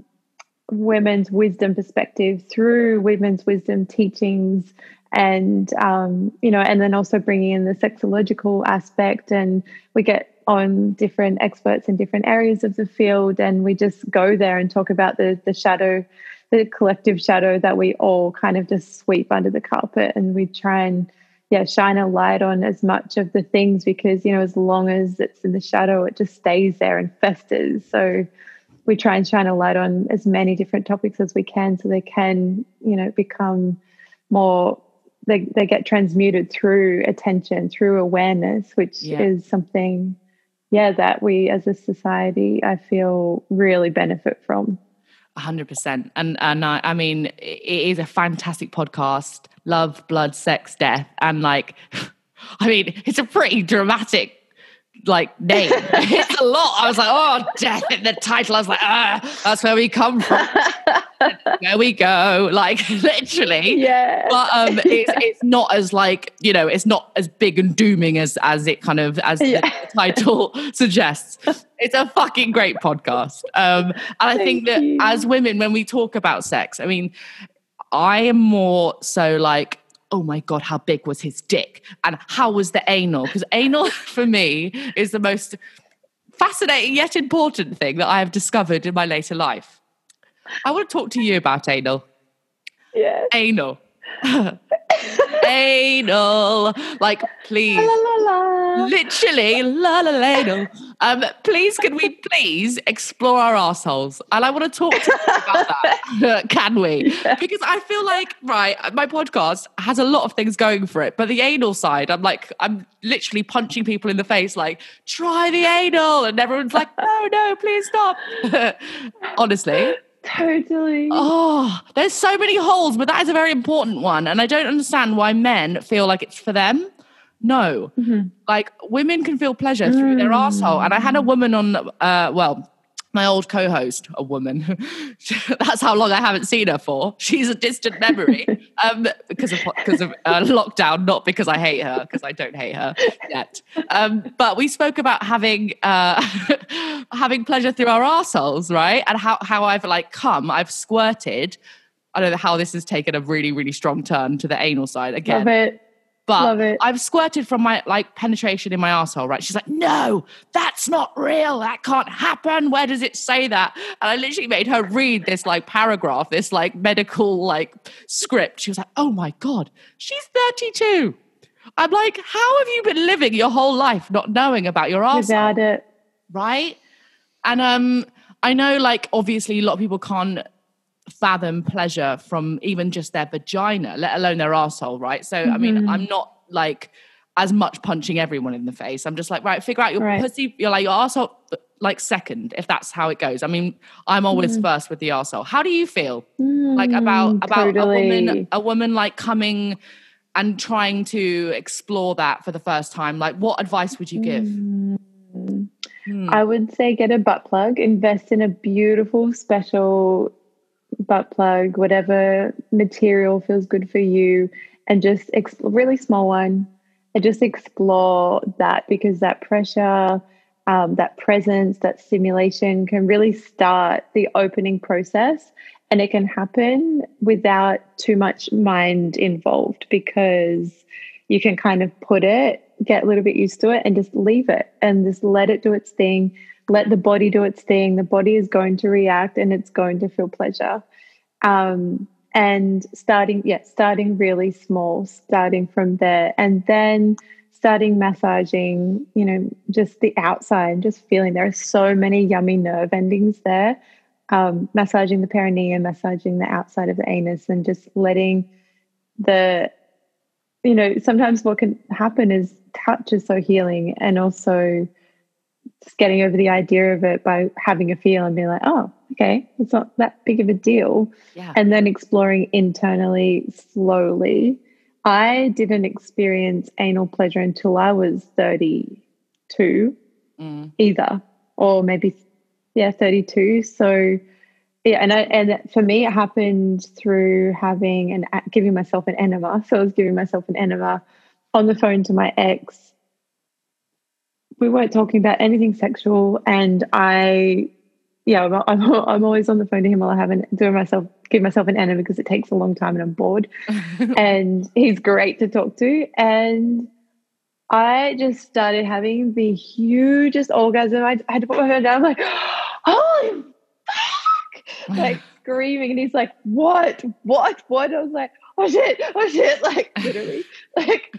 women's wisdom perspective through women's wisdom teachings and um, you know and then also bringing in the sexological aspect. And we get on different experts in different areas of the field and we just go there and talk about the the shadow the collective shadow that we all kind of just sweep under the carpet. And we try and yeah shine a light on as much of the things because you know as long as it's in the shadow it just stays there and festers. So we try and shine a light on as many different topics as we can so they can you know become more they, they get transmuted through attention through awareness which Yeah. is something yeah that we as a society i feel really benefit from hundred percent. And and I, I mean, it is a fantastic podcast. Love, blood, sex, death, and like, [LAUGHS] I mean, it's a pretty dramatic like name. [LAUGHS] it's a lot. I was like, oh, death in the title. I was like, ah, that's where we come from. [LAUGHS] there we go. Like [LAUGHS] literally. yeah But um, it's it's not as like you know, it's not as big and dooming as as it kind of as Yeah. the title suggests. It's a fucking great podcast. Um, and I think that you. as women, when we talk about sex, I mean, I am more so like, oh my God, how big was his dick? And how was the anal? Because anal [LAUGHS] for me is the most fascinating yet important thing that I have discovered in my later life. I want to talk to you about anal. yeah Anal. [LAUGHS] anal. Like, please. la la la Literally, la la la. anal. Um, please, can we please explore our assholes? And I want to talk to you about that. [LAUGHS] [LAUGHS] can we? Because I feel like, right, my podcast has a lot of things going for it, but the anal side, I'm like, I'm literally punching people in the face, like, try the anal. And everyone's like, no, no, please stop. Honestly. Totally Oh, there's so many holes, but that is a very important one. And I don't understand why men feel like it's for them. No. Mm-hmm. Like women can feel pleasure through their asshole. And I had a mm. woman on, uh, well, my old co-host, a woman. [LAUGHS] That's how long I haven't seen her for. She's a distant memory [LAUGHS] um, because of because of uh, lockdown, not because I hate her, because I don't hate her yet. Um, but we spoke about having uh, [LAUGHS] having pleasure through our assholes, right? And how how I've like come, I've squirted. I don't know how this has taken a really really strong turn to the anal side again love it but I've squirted from my like penetration in my asshole, right? She's like, no, that's not real. That can't happen. Where does it say that? And I literally made her read this like paragraph, this like medical like script. She was like, oh my God, she's 32. I'm like, how have you been living your whole life not knowing about your asshole? without it right? And um, I know, like, obviously, a lot of people can't fathom pleasure from even just their vagina, let alone their asshole, right? So, I mean, I'm not like as much punching everyone in the face. I'm just like, right, figure out your Right. pussy, you're like your asshole, like second, if that's how it goes. I mean, I'm always first with the asshole. How do you feel? like about Mm, about a woman a woman like coming and trying to explore that for the first time like what advice would you give Hmm. I would say get a butt plug, invest in a beautiful, special butt plug, whatever material feels good for you, and just explore, really small one, and just explore that because that pressure, um, that presence, that stimulation can really start the opening process. And it can happen without too much mind involved because you can kind of put it, get a little bit used to it, and just leave it and just let it do its thing. Let the body do its thing. The body is going to react and it's going to feel pleasure. Um, and starting, yeah, starting really small, starting from there, and then starting massaging, you know, just the outside, just feeling there are so many yummy nerve endings there. Um, massaging the perineum, massaging the outside of the anus, and just letting the, you know, sometimes what can happen is touch is so healing, and also just getting over the idea of it by having a feel and being like, oh, okay, it's not that big of a deal. Yeah. And then exploring internally slowly. I didn't experience anal pleasure until I was 32 Mm. either, or maybe, yeah, 32. So, yeah, and I, and for me, it happened through having and giving myself an enema. So I was giving myself an enema on the phone to my ex we weren't talking about anything sexual and i yeah I'm, [LAUGHS] I'm, I'm always on the phone to him while i haven't doing myself give myself an enema because it takes a long time and i'm bored. [LAUGHS] And he's great to talk to. And i just started having the hugest orgasm. I, I had to put my phone down i'm like [GASPS] holy fuck! [SIGHS] Like screaming. And he's like what? What? What? I was like oh shit oh shit. [LAUGHS] Like literally [LAUGHS] like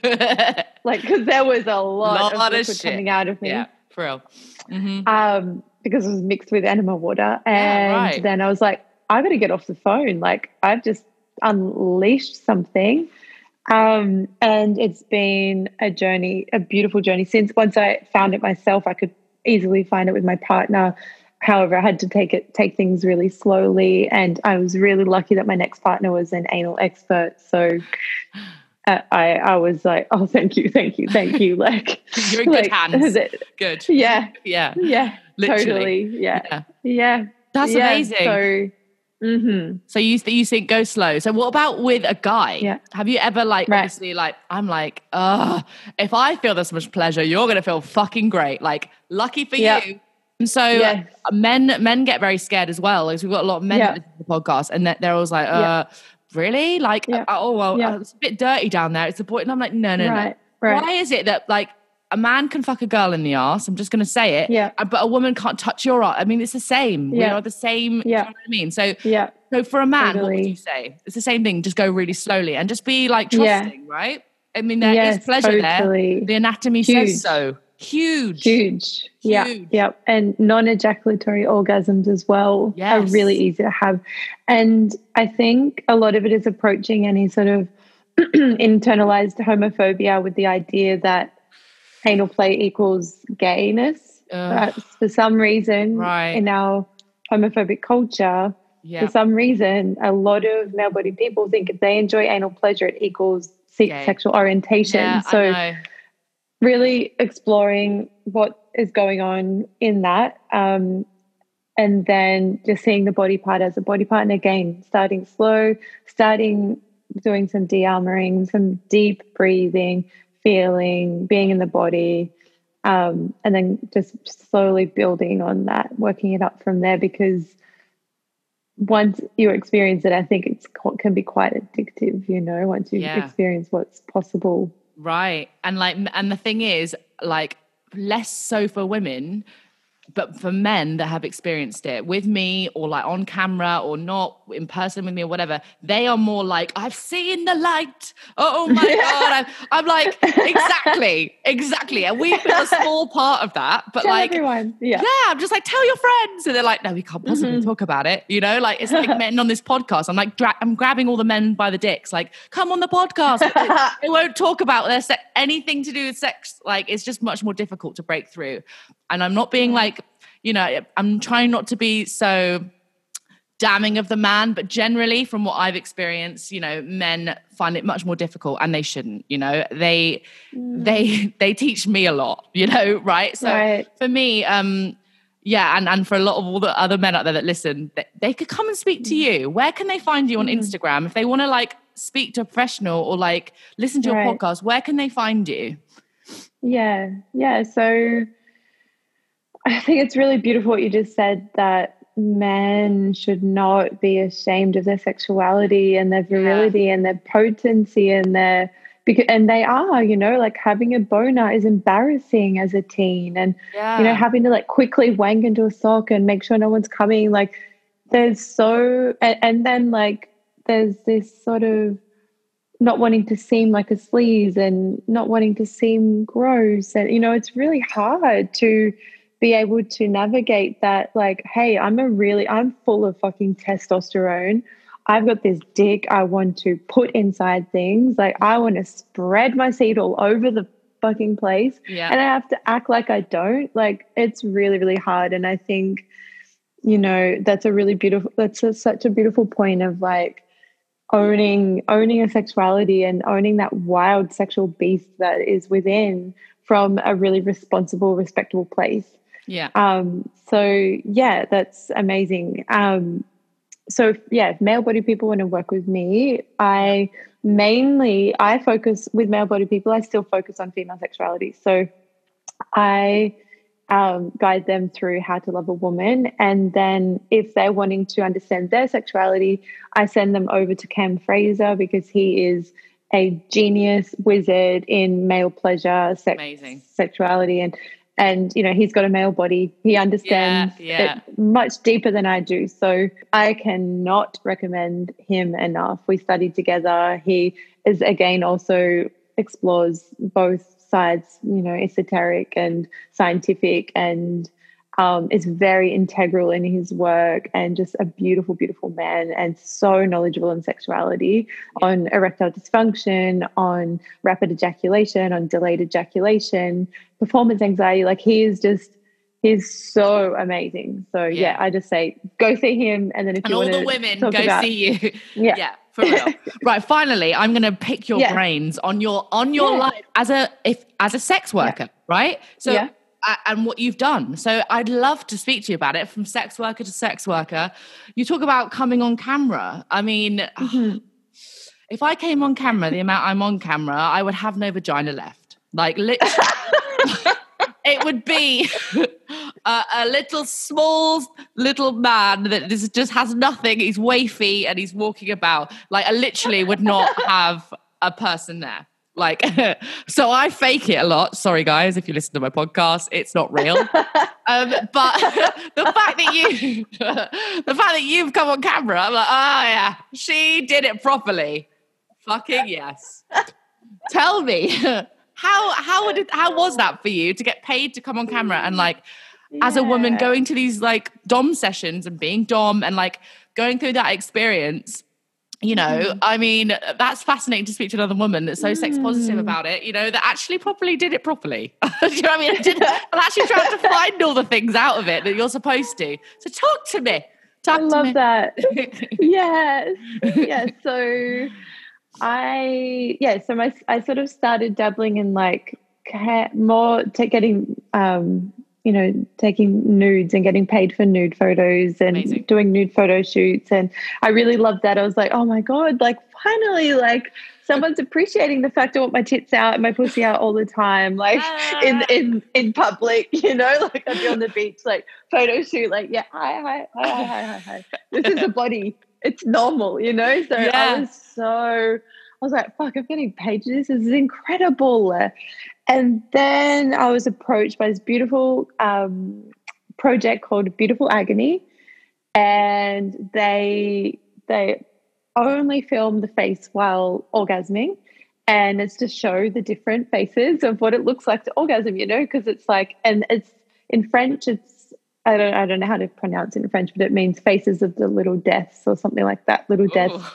like because there was a lot, Lot of of shit. coming out of me. Yeah, for real. hmm um because it was mixed with enema water. And Yeah, right. then i was like i gotta get off the phone. Like i've just unleashed something. Um and it's been a journey a beautiful journey. Since once i found it myself i could easily find it with my partner. However i had to take it take things really slowly. And i was really lucky that my next partner was an anal expert. So i i was like oh thank you thank you thank you [LAUGHS] like You're in good like, hands. it- Good. yeah Yeah. yeah Literally. totally yeah Yeah. yeah That's yeah, amazing. So, mhm. So you you think go slow. So what about with a guy? Yeah. Have you ever like Right. obviously like I'm like, uh, if I feel this much pleasure, you're gonna feel fucking great. Like lucky for Yeah. you. And so Yes. men men get very scared as well. Like we've got a lot of men Yeah. that listen to the podcast and they're, they're always like, uh, Yeah. Really? Like Yeah. oh well Yeah. uh, it's a bit dirty down there. It's the point. And I'm like, no, no, right, no. right. Why is it that like a man can fuck a girl in the ass? I'm just gonna say it. Yeah. uh, But a woman can't touch your ass. I mean, it's the same. We Yeah. are the same. do you Yeah. know what I mean? So Yeah, so for a man, what would you say? It's the same thing. Just go really slowly and just be like Yeah. trusting, right? I mean, there is yes, pleasure there. The anatomy Huge. says so. Huge. Huge. Yeah, Huge. yeah. And non-ejaculatory orgasms as well are really easy to have. And I think a lot of it is approaching any sort of [CLEARS THROAT] internalized homophobia with the idea that anal play equals gayness. Ugh, for some reason, Right. in our homophobic culture, yeah. for some reason, a lot of male-bodied people think if they enjoy anal pleasure, it equals Gay. sexual orientation. Yeah, so. Really exploring what is going on in that um, and then just seeing the body part as a body part and again starting slow starting doing some de-armoring some deep breathing feeling being in the body um, and then just slowly building on that working it up from there because once you experience it i think it's qu- can be quite addictive you know once you Yeah. experience what's possible Right. And like, and the thing is, like, less so for women, but for men that have experienced it with me or like on camera or not in person with me or whatever, they are more like, I've seen the light. Oh my [LAUGHS] God. I'm, I'm like, exactly, exactly. And we've been a small part of that, but Tell like, everyone yeah yeah, I'm just like, tell your friends. And they're like, no, we can't possibly Mhm. talk about it. You know, like it's like men on this podcast. I'm like, dra- I'm grabbing all the men by the dicks, like, come on the podcast. [LAUGHS] they won't talk about their se- anything to do with sex. Like, it's just much more difficult to break through. And I'm not being like, you know, I'm trying not to be so damning of the man, but generally, from what I've experienced, you know, men find it much more difficult, and they shouldn't. You know, they mm. they they teach me a lot. You know, [LAUGHS] right? So Right. for me, um, yeah, and and for a lot of all the other men out there that listen, they, they could come and speak to mm. you. Where can they find you on mm-hmm. Instagram if they want to like speak to a professional or like listen to your Right. podcast? Where can they find you? Yeah, yeah. So I think it's really beautiful what you just said that men should not be ashamed of their sexuality and their virility and their potency and their because and they are you know like having a boner is embarrassing as a teen and yeah. you know having to like quickly wank into a sock and make sure no one's coming like there's so and, and then like there's this sort of not wanting to seem like a sleaze and not wanting to seem gross and you know it's really hard to be able to navigate that like hey i'm a really i'm full of fucking testosterone. I've got this dick i want to put inside things. Like i want to spread my seed all over the fucking place. Yeah. and i have to act like i don't. Like it's really really hard. And i think you know that's a really beautiful that's a, such a beautiful point of like owning owning a sexuality and owning that wild sexual beast that is within from a really responsible respectable place yeah. um so yeah that's amazing um so yeah if male body people want to work with me i mainly i focus with male body people i still focus on female sexuality so i um, guide them through how to love a woman. And then if they're wanting to understand their sexuality, I send them over to Cam Fraser because he is a genius wizard in male pleasure, sex, Amazing. sexuality, and and you know he's got a male body. He understands yeah. it much deeper than I do. So I cannot recommend him enough. We studied together. He is again also explores both sides, you know, esoteric and scientific, and um, is very integral in his work and just a beautiful, beautiful man and so knowledgeable in sexuality, on erectile dysfunction, on rapid ejaculation, on delayed ejaculation, performance anxiety. Like he is just. He's so amazing. So yeah. Yeah. I just say go see him, and then if And you all the women go about, see you. [LAUGHS] Yeah. yeah, for real. right. Finally, I'm going to pick your Yeah. brains on your on your life as a if as a sex worker, right? So. And what you've done. So I'd love to speak to you about it from sex worker to sex worker. You talk about coming on camera. I mean, Mhm. if I came on camera, the amount I'm on camera, I would have no vagina left. Like literally, [LAUGHS] it would be [LAUGHS] a, a little small little man that just, just has nothing. He's wafy and he's walking about. Like I literally would not have a person there. Like, [LAUGHS] so I fake it a lot. Sorry, guys, if you listen to my podcast, it's not real. [LAUGHS] Um, but [LAUGHS] the fact that you, the fact that you've come on camera, I'm like, oh yeah, she did it properly. Fucking yes. Tell me, how how would how was that for you to get paid to come on camera and like as a woman going to these like dom sessions and being dom and like going through that experience? You know, Mm-hmm. I mean, that's fascinating to speak to another woman that's so sex positive Mm. about it, you know, that actually properly did it properly. [LAUGHS] Do you know what I mean? I [LAUGHS] didn't, I'm actually trying to find all the things out of it that you're supposed to. So talk to me. Talk I to love me. that. [LAUGHS] yes. Yeah. So I yeah, so my I sort of started dabbling in like more to getting um you know taking nudes and getting paid for nude photos and Amazing. doing nude photo shoots and I really loved that. I was like, "Oh my god, like finally like someone's appreciating the fact I want my tits out and my pussy out all the time like in Ah. in in public, [LAUGHS] you know, like I'd be on the beach like photo shoot like yeah, hi hi hi hi hi hi. hi. This is a [LAUGHS] body. It's normal, you know? So Yeah. I was so I was like, fuck, I'm getting paid. This is incredible. And then I was approached by this beautiful um, project called Beautiful Agony. And they they only film the face while orgasming. And it's to show the different faces of what it looks like to orgasm, you know, because it's like, and it's in French, it's I don't I don't know how to pronounce it in French, but it means faces of the little deaths or something like that. Little deaths. [LAUGHS]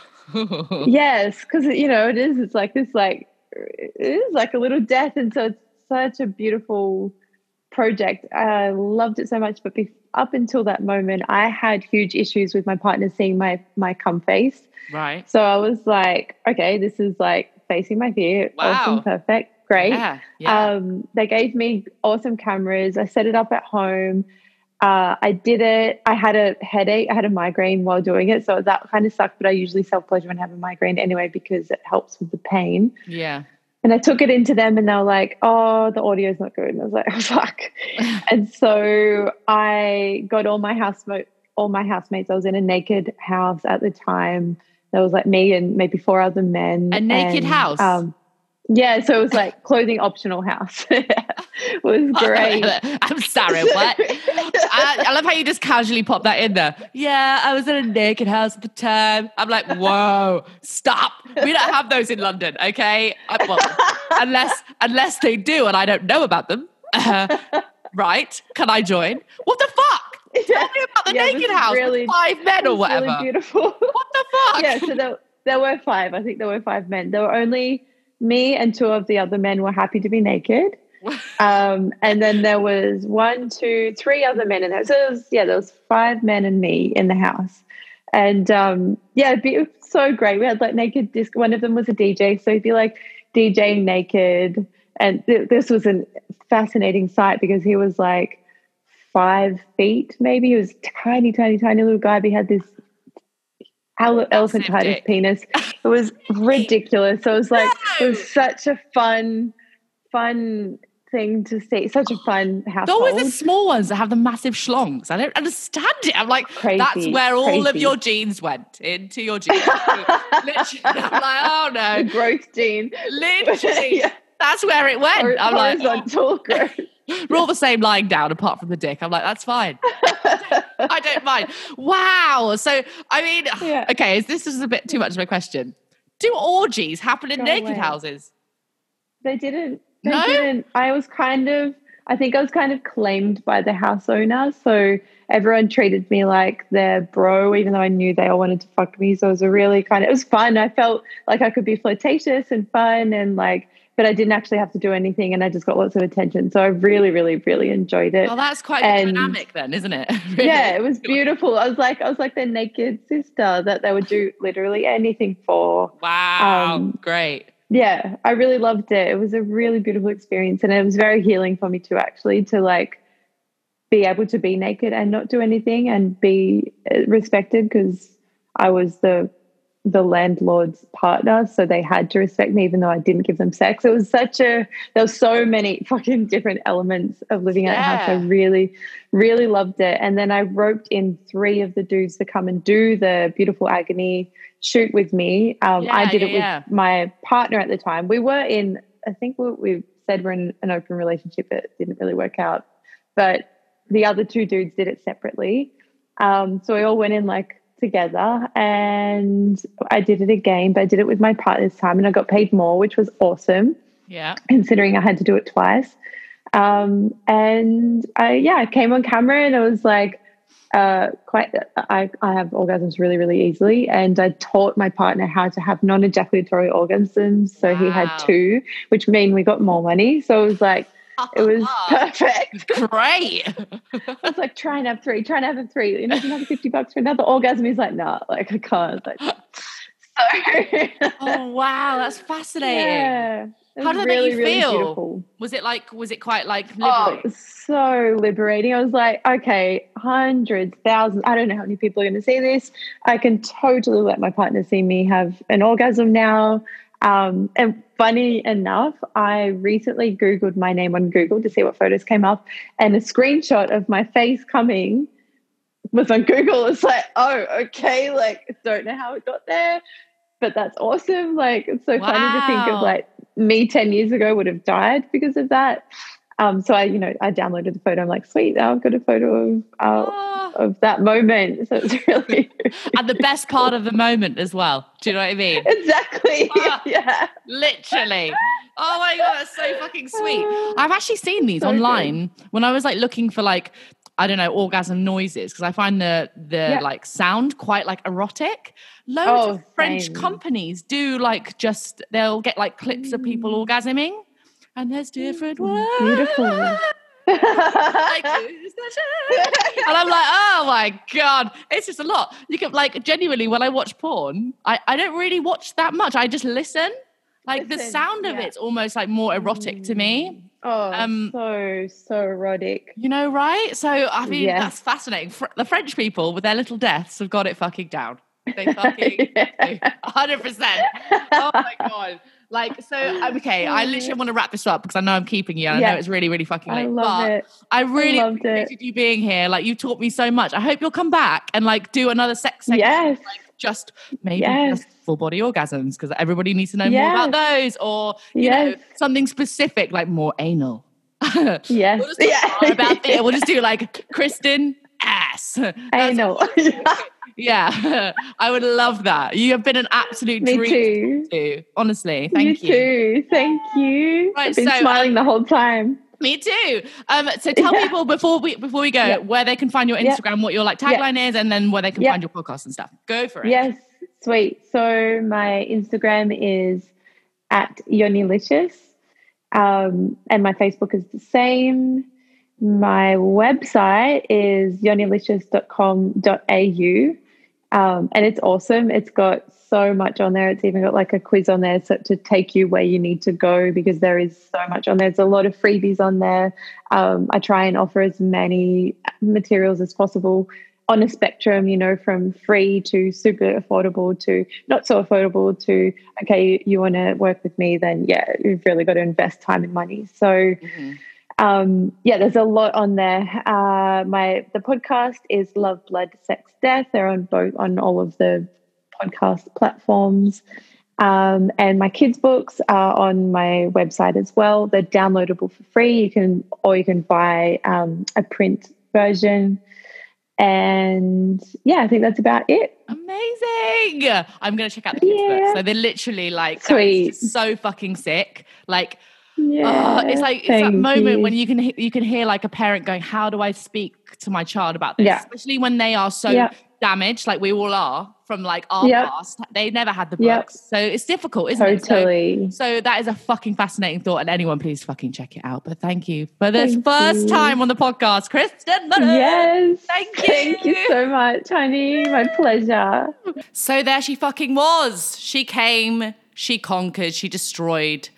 Yes, because you know it is. It's like this, like it is like a little death, and so it's such a beautiful project. I loved it so much, but be, up until that moment, I had huge issues with my partner seeing my my cum face. right. So I was like, okay, this is like facing my fear. Wow. Awesome, perfect, great. Yeah. Yeah. Um, they gave me awesome cameras. I set it up at home. Uh, I did it. I had a headache. I had a migraine while doing it. So that kind of sucked, but I usually self pleasure when I have a migraine anyway because it helps with the pain. yeah. And I took it into them and they were like, oh, the audio's not good. And I was like, [LAUGHS] oh, fuck. [LAUGHS] and so I got all my housemate, all my housemates. I was in a naked house at the time. There was like me and maybe four other men. A naked and, house? Um, Yeah, so it was like clothing optional house. [LAUGHS] it was [LAUGHS] great. I'm sorry, what? I, I love how you just casually pop that in there. Yeah, I was in a naked house at the time. I'm like, whoa, stop. We don't have those in London, okay? I, well, unless unless they do and I don't know about them. Uh, [LAUGHS] right? Can I join? What the fuck? Tell me about the Yeah, naked house really- with five men or was really whatever. beautiful. what the fuck? yeah, so there, there were five. I think there were five men. There were only me and two of the other men were happy to be naked. [LAUGHS] Um, and then there was one, two, three other men in there. So there was, yeah, there was five men and me in the house. And um, yeah, it'd be, it was so great. We had like naked disc. One of them was a DJ, so he'd be like DJing naked. And th- this was a fascinating sight because he was like five feet, maybe. He was tiny, tiny, tiny little guy. But he had this elephantitis penis. [LAUGHS] It was ridiculous. So it was like it was such a fun, fun thing to see. Such a [GASPS] fun They're always the small ones that have the massive schlongs. I don't understand it. I'm like, Crazy, that's where all of your genes went into your genes. [LAUGHS] Literally, I'm like, oh the no, growth gene. literally, [LAUGHS] Yeah. that's where it went. Hor- I'm like, oh, horizontal growth. We're all the same lying down, apart from the dick. I'm like, that's fine. [LAUGHS] I don't mind. Wow. So, I mean, Yeah. okay, this is a bit too much of a question. Do orgies happen in Go naked away. houses? They didn't. They No? didn't. I was kind of. I think I was kind of claimed by the house owner, so everyone treated me like their bro, even though I knew they all wanted to fuck me. So it was a really kind of. It was fun. I felt like I could be flirtatious and fun, and like, but I didn't actually have to do anything, and I just got lots of attention. So I really, really, really enjoyed it. Well, that's quite And- dynamic then, isn't it? [LAUGHS] Really? yeah, it was beautiful. I was like, I was like their naked sister that they would do [LAUGHS] literally anything for. Wow. Um, Great. yeah i really loved it it was a really beautiful experience and it was very healing for me too actually to like be able to be naked and not do anything and be respected because i was the the landlord's partner so they had to respect me even though i didn't give them sex it was such a there were so many [LAUGHS] fucking different elements of living in a house i really really loved it and then i roped in three of the dudes to come and do the beautiful agony shoot with me um, i Yeah, did it yeah, with yeah. my partner at the time. We were in, I think we, we said we're in an open relationship. It didn't really work out, but the other two dudes did it separately. Um, so we all went in like together and I did it again, but I did it with my partner this time and I got paid more, which was awesome Yeah. considering I had to do it twice. Um, and I, yeah, I came on camera and I was like, uh, quite, I, I have orgasms really, really easily. And I taught my partner how to have non ejaculatory orgasms. So he had two, which mean we got more money. So it was like, [LAUGHS] it was perfect. Great. [LAUGHS] I was like, try and have three, try and have a three. You know, another 50 bucks for another orgasm. He's like, nah, like I can't. Like, so, oh [LAUGHS] wow, that's fascinating. yeah. How did it make really, you really feel? beautiful. Was it like was it quite like Oh, liberating? was so liberating. I was like, okay, hundreds, thousands. I don't know how many people are going to see this. I can totally let my partner see me have an orgasm now. Um, and funny enough, I recently Googled my name on Google to see what photos came up, and a screenshot of my face coming was on Google. It's like, oh, okay, like don't know how it got there, but that's awesome. Like it's so funny to think of like me 10 years ago would have died because of that. Um, so I, you know, I downloaded the photo. I'm like, sweet, I've got a photo of uh, Oh. of that moment. So it's really [LAUGHS] and the best part of the moment as well. Do you know what I mean? exactly, [LAUGHS] Ah. [LAUGHS] yeah. Literally. Oh my god, that's so fucking sweet. I've actually seen these So good. online when I was like looking for like I don't know orgasm noises because I find the the Yeah. like sound quite like erotic. Loads Oh, of French same. companies do like just they'll get like clips of people orgasming, and there's different. Mm. Beautiful. Like, [LAUGHS] and I'm like, oh my god, it's just a lot. You can like genuinely when I watch porn, I, I don't really watch that much. I just listen. Like the sound of yeah. it's almost like more erotic to me. oh, Um, so so erotic. You know, right? So I mean, Yes. that's fascinating. Fr- the French people with their little deaths have got it fucking down. They [LAUGHS] fucking Yeah. hundred percent. Oh my god, Like, so [LAUGHS] okay, I literally want to wrap this up because I know I'm keeping you. And I Yeah. know it's really, really fucking I late. love but it. I really loved it. you being here. Like, you taught me so much. I hope you'll come back and like do another sex segment. Yes. Like, just maybe Yes. just full body orgasms because everybody needs to know more about those, or you know, something specific like more anal. [LAUGHS] Yes. We'll just Yeah. about [LAUGHS] the, we'll just do like Kristen ass. I know. Yeah, [LAUGHS] I would love that. You have been an absolute Me dream too. to. Honestly, thank you. Me too. Thank you. Right, I've been so, smiling the whole time. Me too. Um, so tell Yeah. people before we before we go Yeah. where they can find your Yeah. Instagram, what your like tagline is, and then where they can find your podcast and stuff. Go for it. Yes, sweet. So my Instagram is at Yonilicious, um, and my Facebook is the same. My website is yonilicious.com.au, um, and it's awesome. It's got so much on there. It's even got like a quiz on there so, to take you where you need to go because there is so much on there. There's a lot of freebies on there. Um, I try and offer as many materials as possible on a spectrum, you know, from free to super affordable to not so affordable to, okay, you, you want to work with me, then yeah, you've really got to invest time and money. So, Mhm. Um, yeah, there's a lot on there. Uh, my the podcast is Love, Blood, Sex, Death. They're on both on all of the podcast platforms. Um, and my kids' books are on my website as well. They're downloadable for free. You can or you can buy um, a print version. And yeah, I think that's about it. Amazing. I'm gonna check out the kids' Yeah. book. So they're literally like Sweet. so fucking sick. Like Uh, yeah, Oh, it's like it's that moment you. when you can you can hear like a parent going, "How do I speak to my child about this?" Yeah. Especially when they are so Yeah. damaged, like we all are from like our Yep. past. They never had the Yep. books, so it's difficult, isn't it? So, totally. so that is a fucking fascinating thought, and anyone please fucking check it out. But thank you for this Thank first you. time on the podcast, Kristen. Yes. Thank Thank you you. so much, honey. My pleasure. So there she fucking was. She came, she conquered, she destroyed.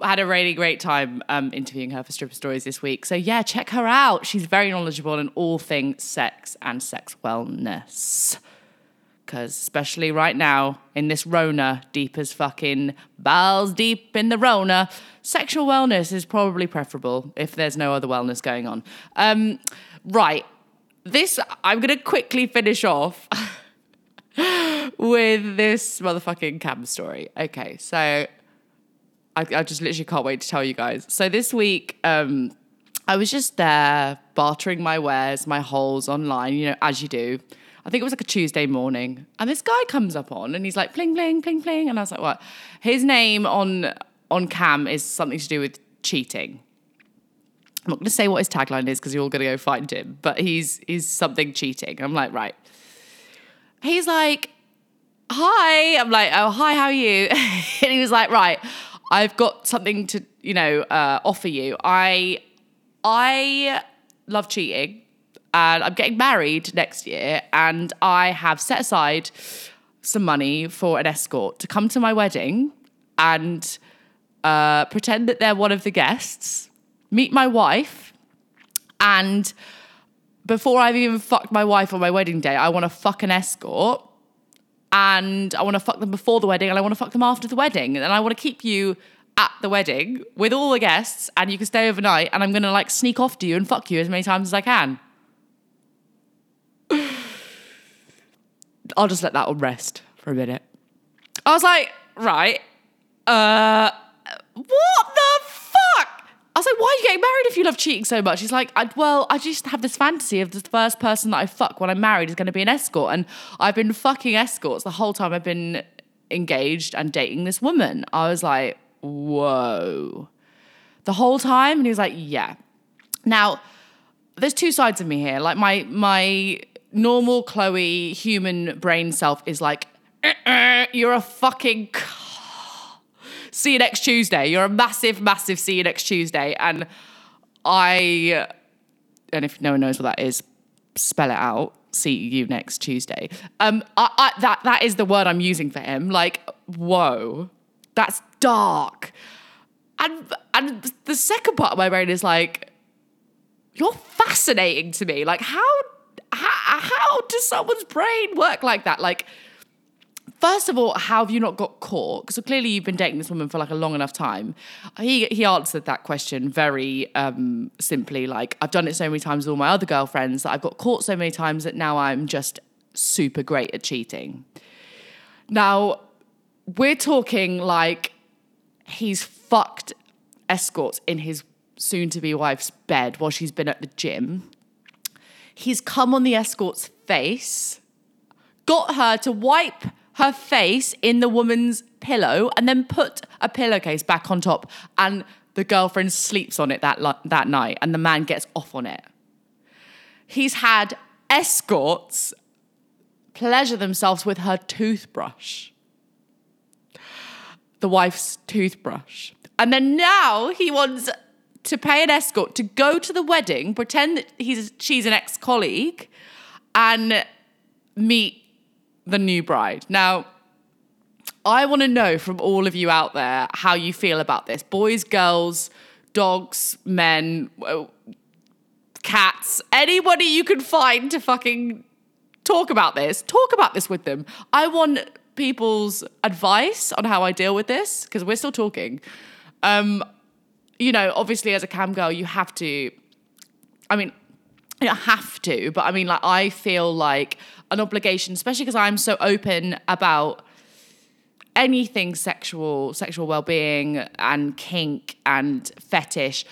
Had a really great time um, interviewing her for Stripper Stories this week. So yeah, check her out. She's very knowledgeable in all things sex and sex wellness. Because especially right now in this Rona, deep as fucking balls deep in the Rona, sexual wellness is probably preferable if there's no other wellness going on. Um, right, this I'm gonna quickly finish off [LAUGHS] with this motherfucking cam story. Okay, so I, I just literally can't wait to tell you guys. So this week, um, I was just there bartering my wares, my holes online, you know, as you do. I think it was like a Tuesday morning, and this guy comes up on, and he's like, "Pling, pling, pling, pling," and I was like, "What?" His name on on cam is something to do with cheating. I'm not going to say what his tagline is because you're all going to go find him, but he's he's something cheating. I'm like, right. He's like, hi. I'm like, oh hi, how are you? [LAUGHS] and he was like, right, I've got something to you know uh, offer you. I I love cheating, and I'm getting married next year, and I have set aside some money for an escort to come to my wedding and uh, pretend that they're one of the guests, meet my wife, and before I've even fucked my wife on my wedding day, I want to fuck an escort. And I want to fuck them before the wedding and I want to fuck them after the wedding. And I want to keep you at the wedding with all the guests and you can stay overnight and I'm going to like sneak off to you and fuck you as many times as I can. [SIGHS] I'll just let that one rest for a minute. I was like, right, uh, what the? I was like, why are you getting married if you love cheating so much? He's like, I, well, I just have this fantasy of the first person that I fuck when I'm married is going to be an escort. And I've been fucking escorts the whole time I've been engaged and dating this woman. I was like, whoa. The whole time? And he was like, yeah. Now, there's two sides of me here. Like my my normal Chloe human brain self is like, "Uh-uh, you're a fucking see you next Tuesday. You're a massive, massive see you next Tuesday. And I and if no one knows what that is, spell it out. See you next Tuesday. Um, I, I, that that is the word I'm using for him. Like, whoa, that's dark. And and the second part of my brain is like, you're fascinating to me. Like, how how how does someone's brain work like that? Like, first of all, how have you not got caught? So clearly you've been dating this woman for like a long enough time. He he answered that question very um, simply, like I've done it so many times with all my other girlfriends that I've got caught so many times that now I'm just super great at cheating. Now we're talking like he's fucked escorts in his soon to be wife's bed while she's been at the gym. He's come on the escort's face, got her to wipe her face in the woman's pillow, and then put a pillowcase back on top. And the girlfriend sleeps on it that, that night, and the man gets off on it. He's had escorts pleasure themselves with her toothbrush, the wife's toothbrush. And then now he wants to pay an escort to go to the wedding, pretend that he's she's an ex-colleague, and meet the new bride. Now, I want to know from all of you out there how you feel about this. Boys, girls, dogs, men, cats, anybody you can find to fucking talk about this. Talk about this with them. I want people's advice on how I deal with this because we're still talking. Um, you know, obviously as a cam girl, you have to. I mean, you don't have to, but I mean, like, I feel like an obligation, especially because I'm so open about anything sexual, sexual well-being, and kink and fetish.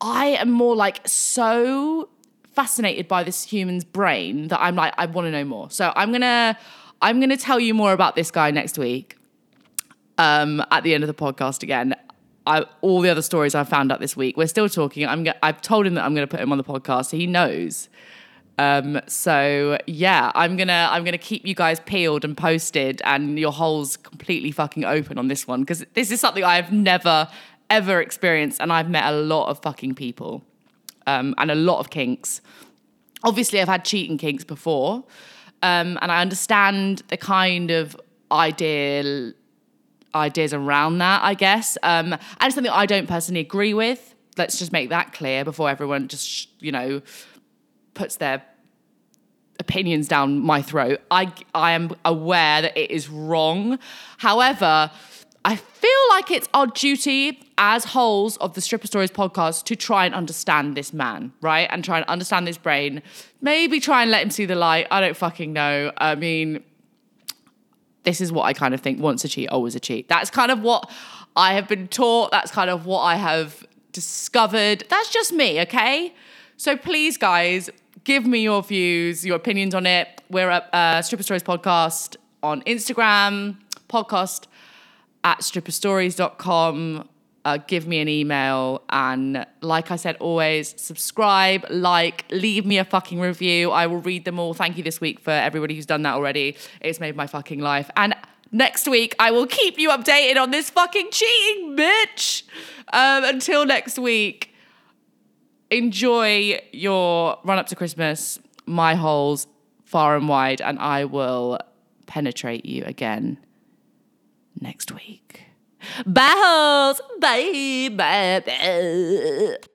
I am more like so fascinated by this human's brain that I'm like, I want to know more. So I'm gonna, I'm gonna tell you more about this guy next week. Um, at the end of the podcast again. I, all the other stories I found out this week. We're still talking. I'm. I've told him that I'm going to put him on the podcast, so he knows. Um, so yeah, I'm gonna I'm gonna keep you guys peeled and posted, and your holes completely fucking open on this one because this is something I've never ever experienced, and I've met a lot of fucking people, um, and a lot of kinks. Obviously, I've had cheating kinks before, um, and I understand the kind of ideal ideas around that, I guess. Um, and something I don't personally agree with. Let's just make that clear before everyone just, you know, puts their opinions down my throat. I, I am aware that it is wrong. However, I feel like it's our duty as holes of the Stripper Stories podcast to try and understand this man, right? And try and understand this brain. Maybe try and let him see the light. I don't fucking know. I mean, this is what I kind of think once a cheat, always a cheat. That's kind of what I have been taught. That's kind of what I have discovered. That's just me, okay? So please, guys, give me your views, your opinions on it. We're at uh, Stripper Stories Podcast on Instagram, podcast at stripperstories.com uh, give me an email. And like I said, always subscribe, like, leave me a fucking review. I will read them all. Thank you this week for everybody who's done that already. It's made my fucking life. And next week, I will keep you updated on this fucking cheating bitch. Um, until next week, enjoy your run up to Christmas, my holes far and wide, and I will penetrate you again next week. Bye, hoes. Bye. Bye. bye.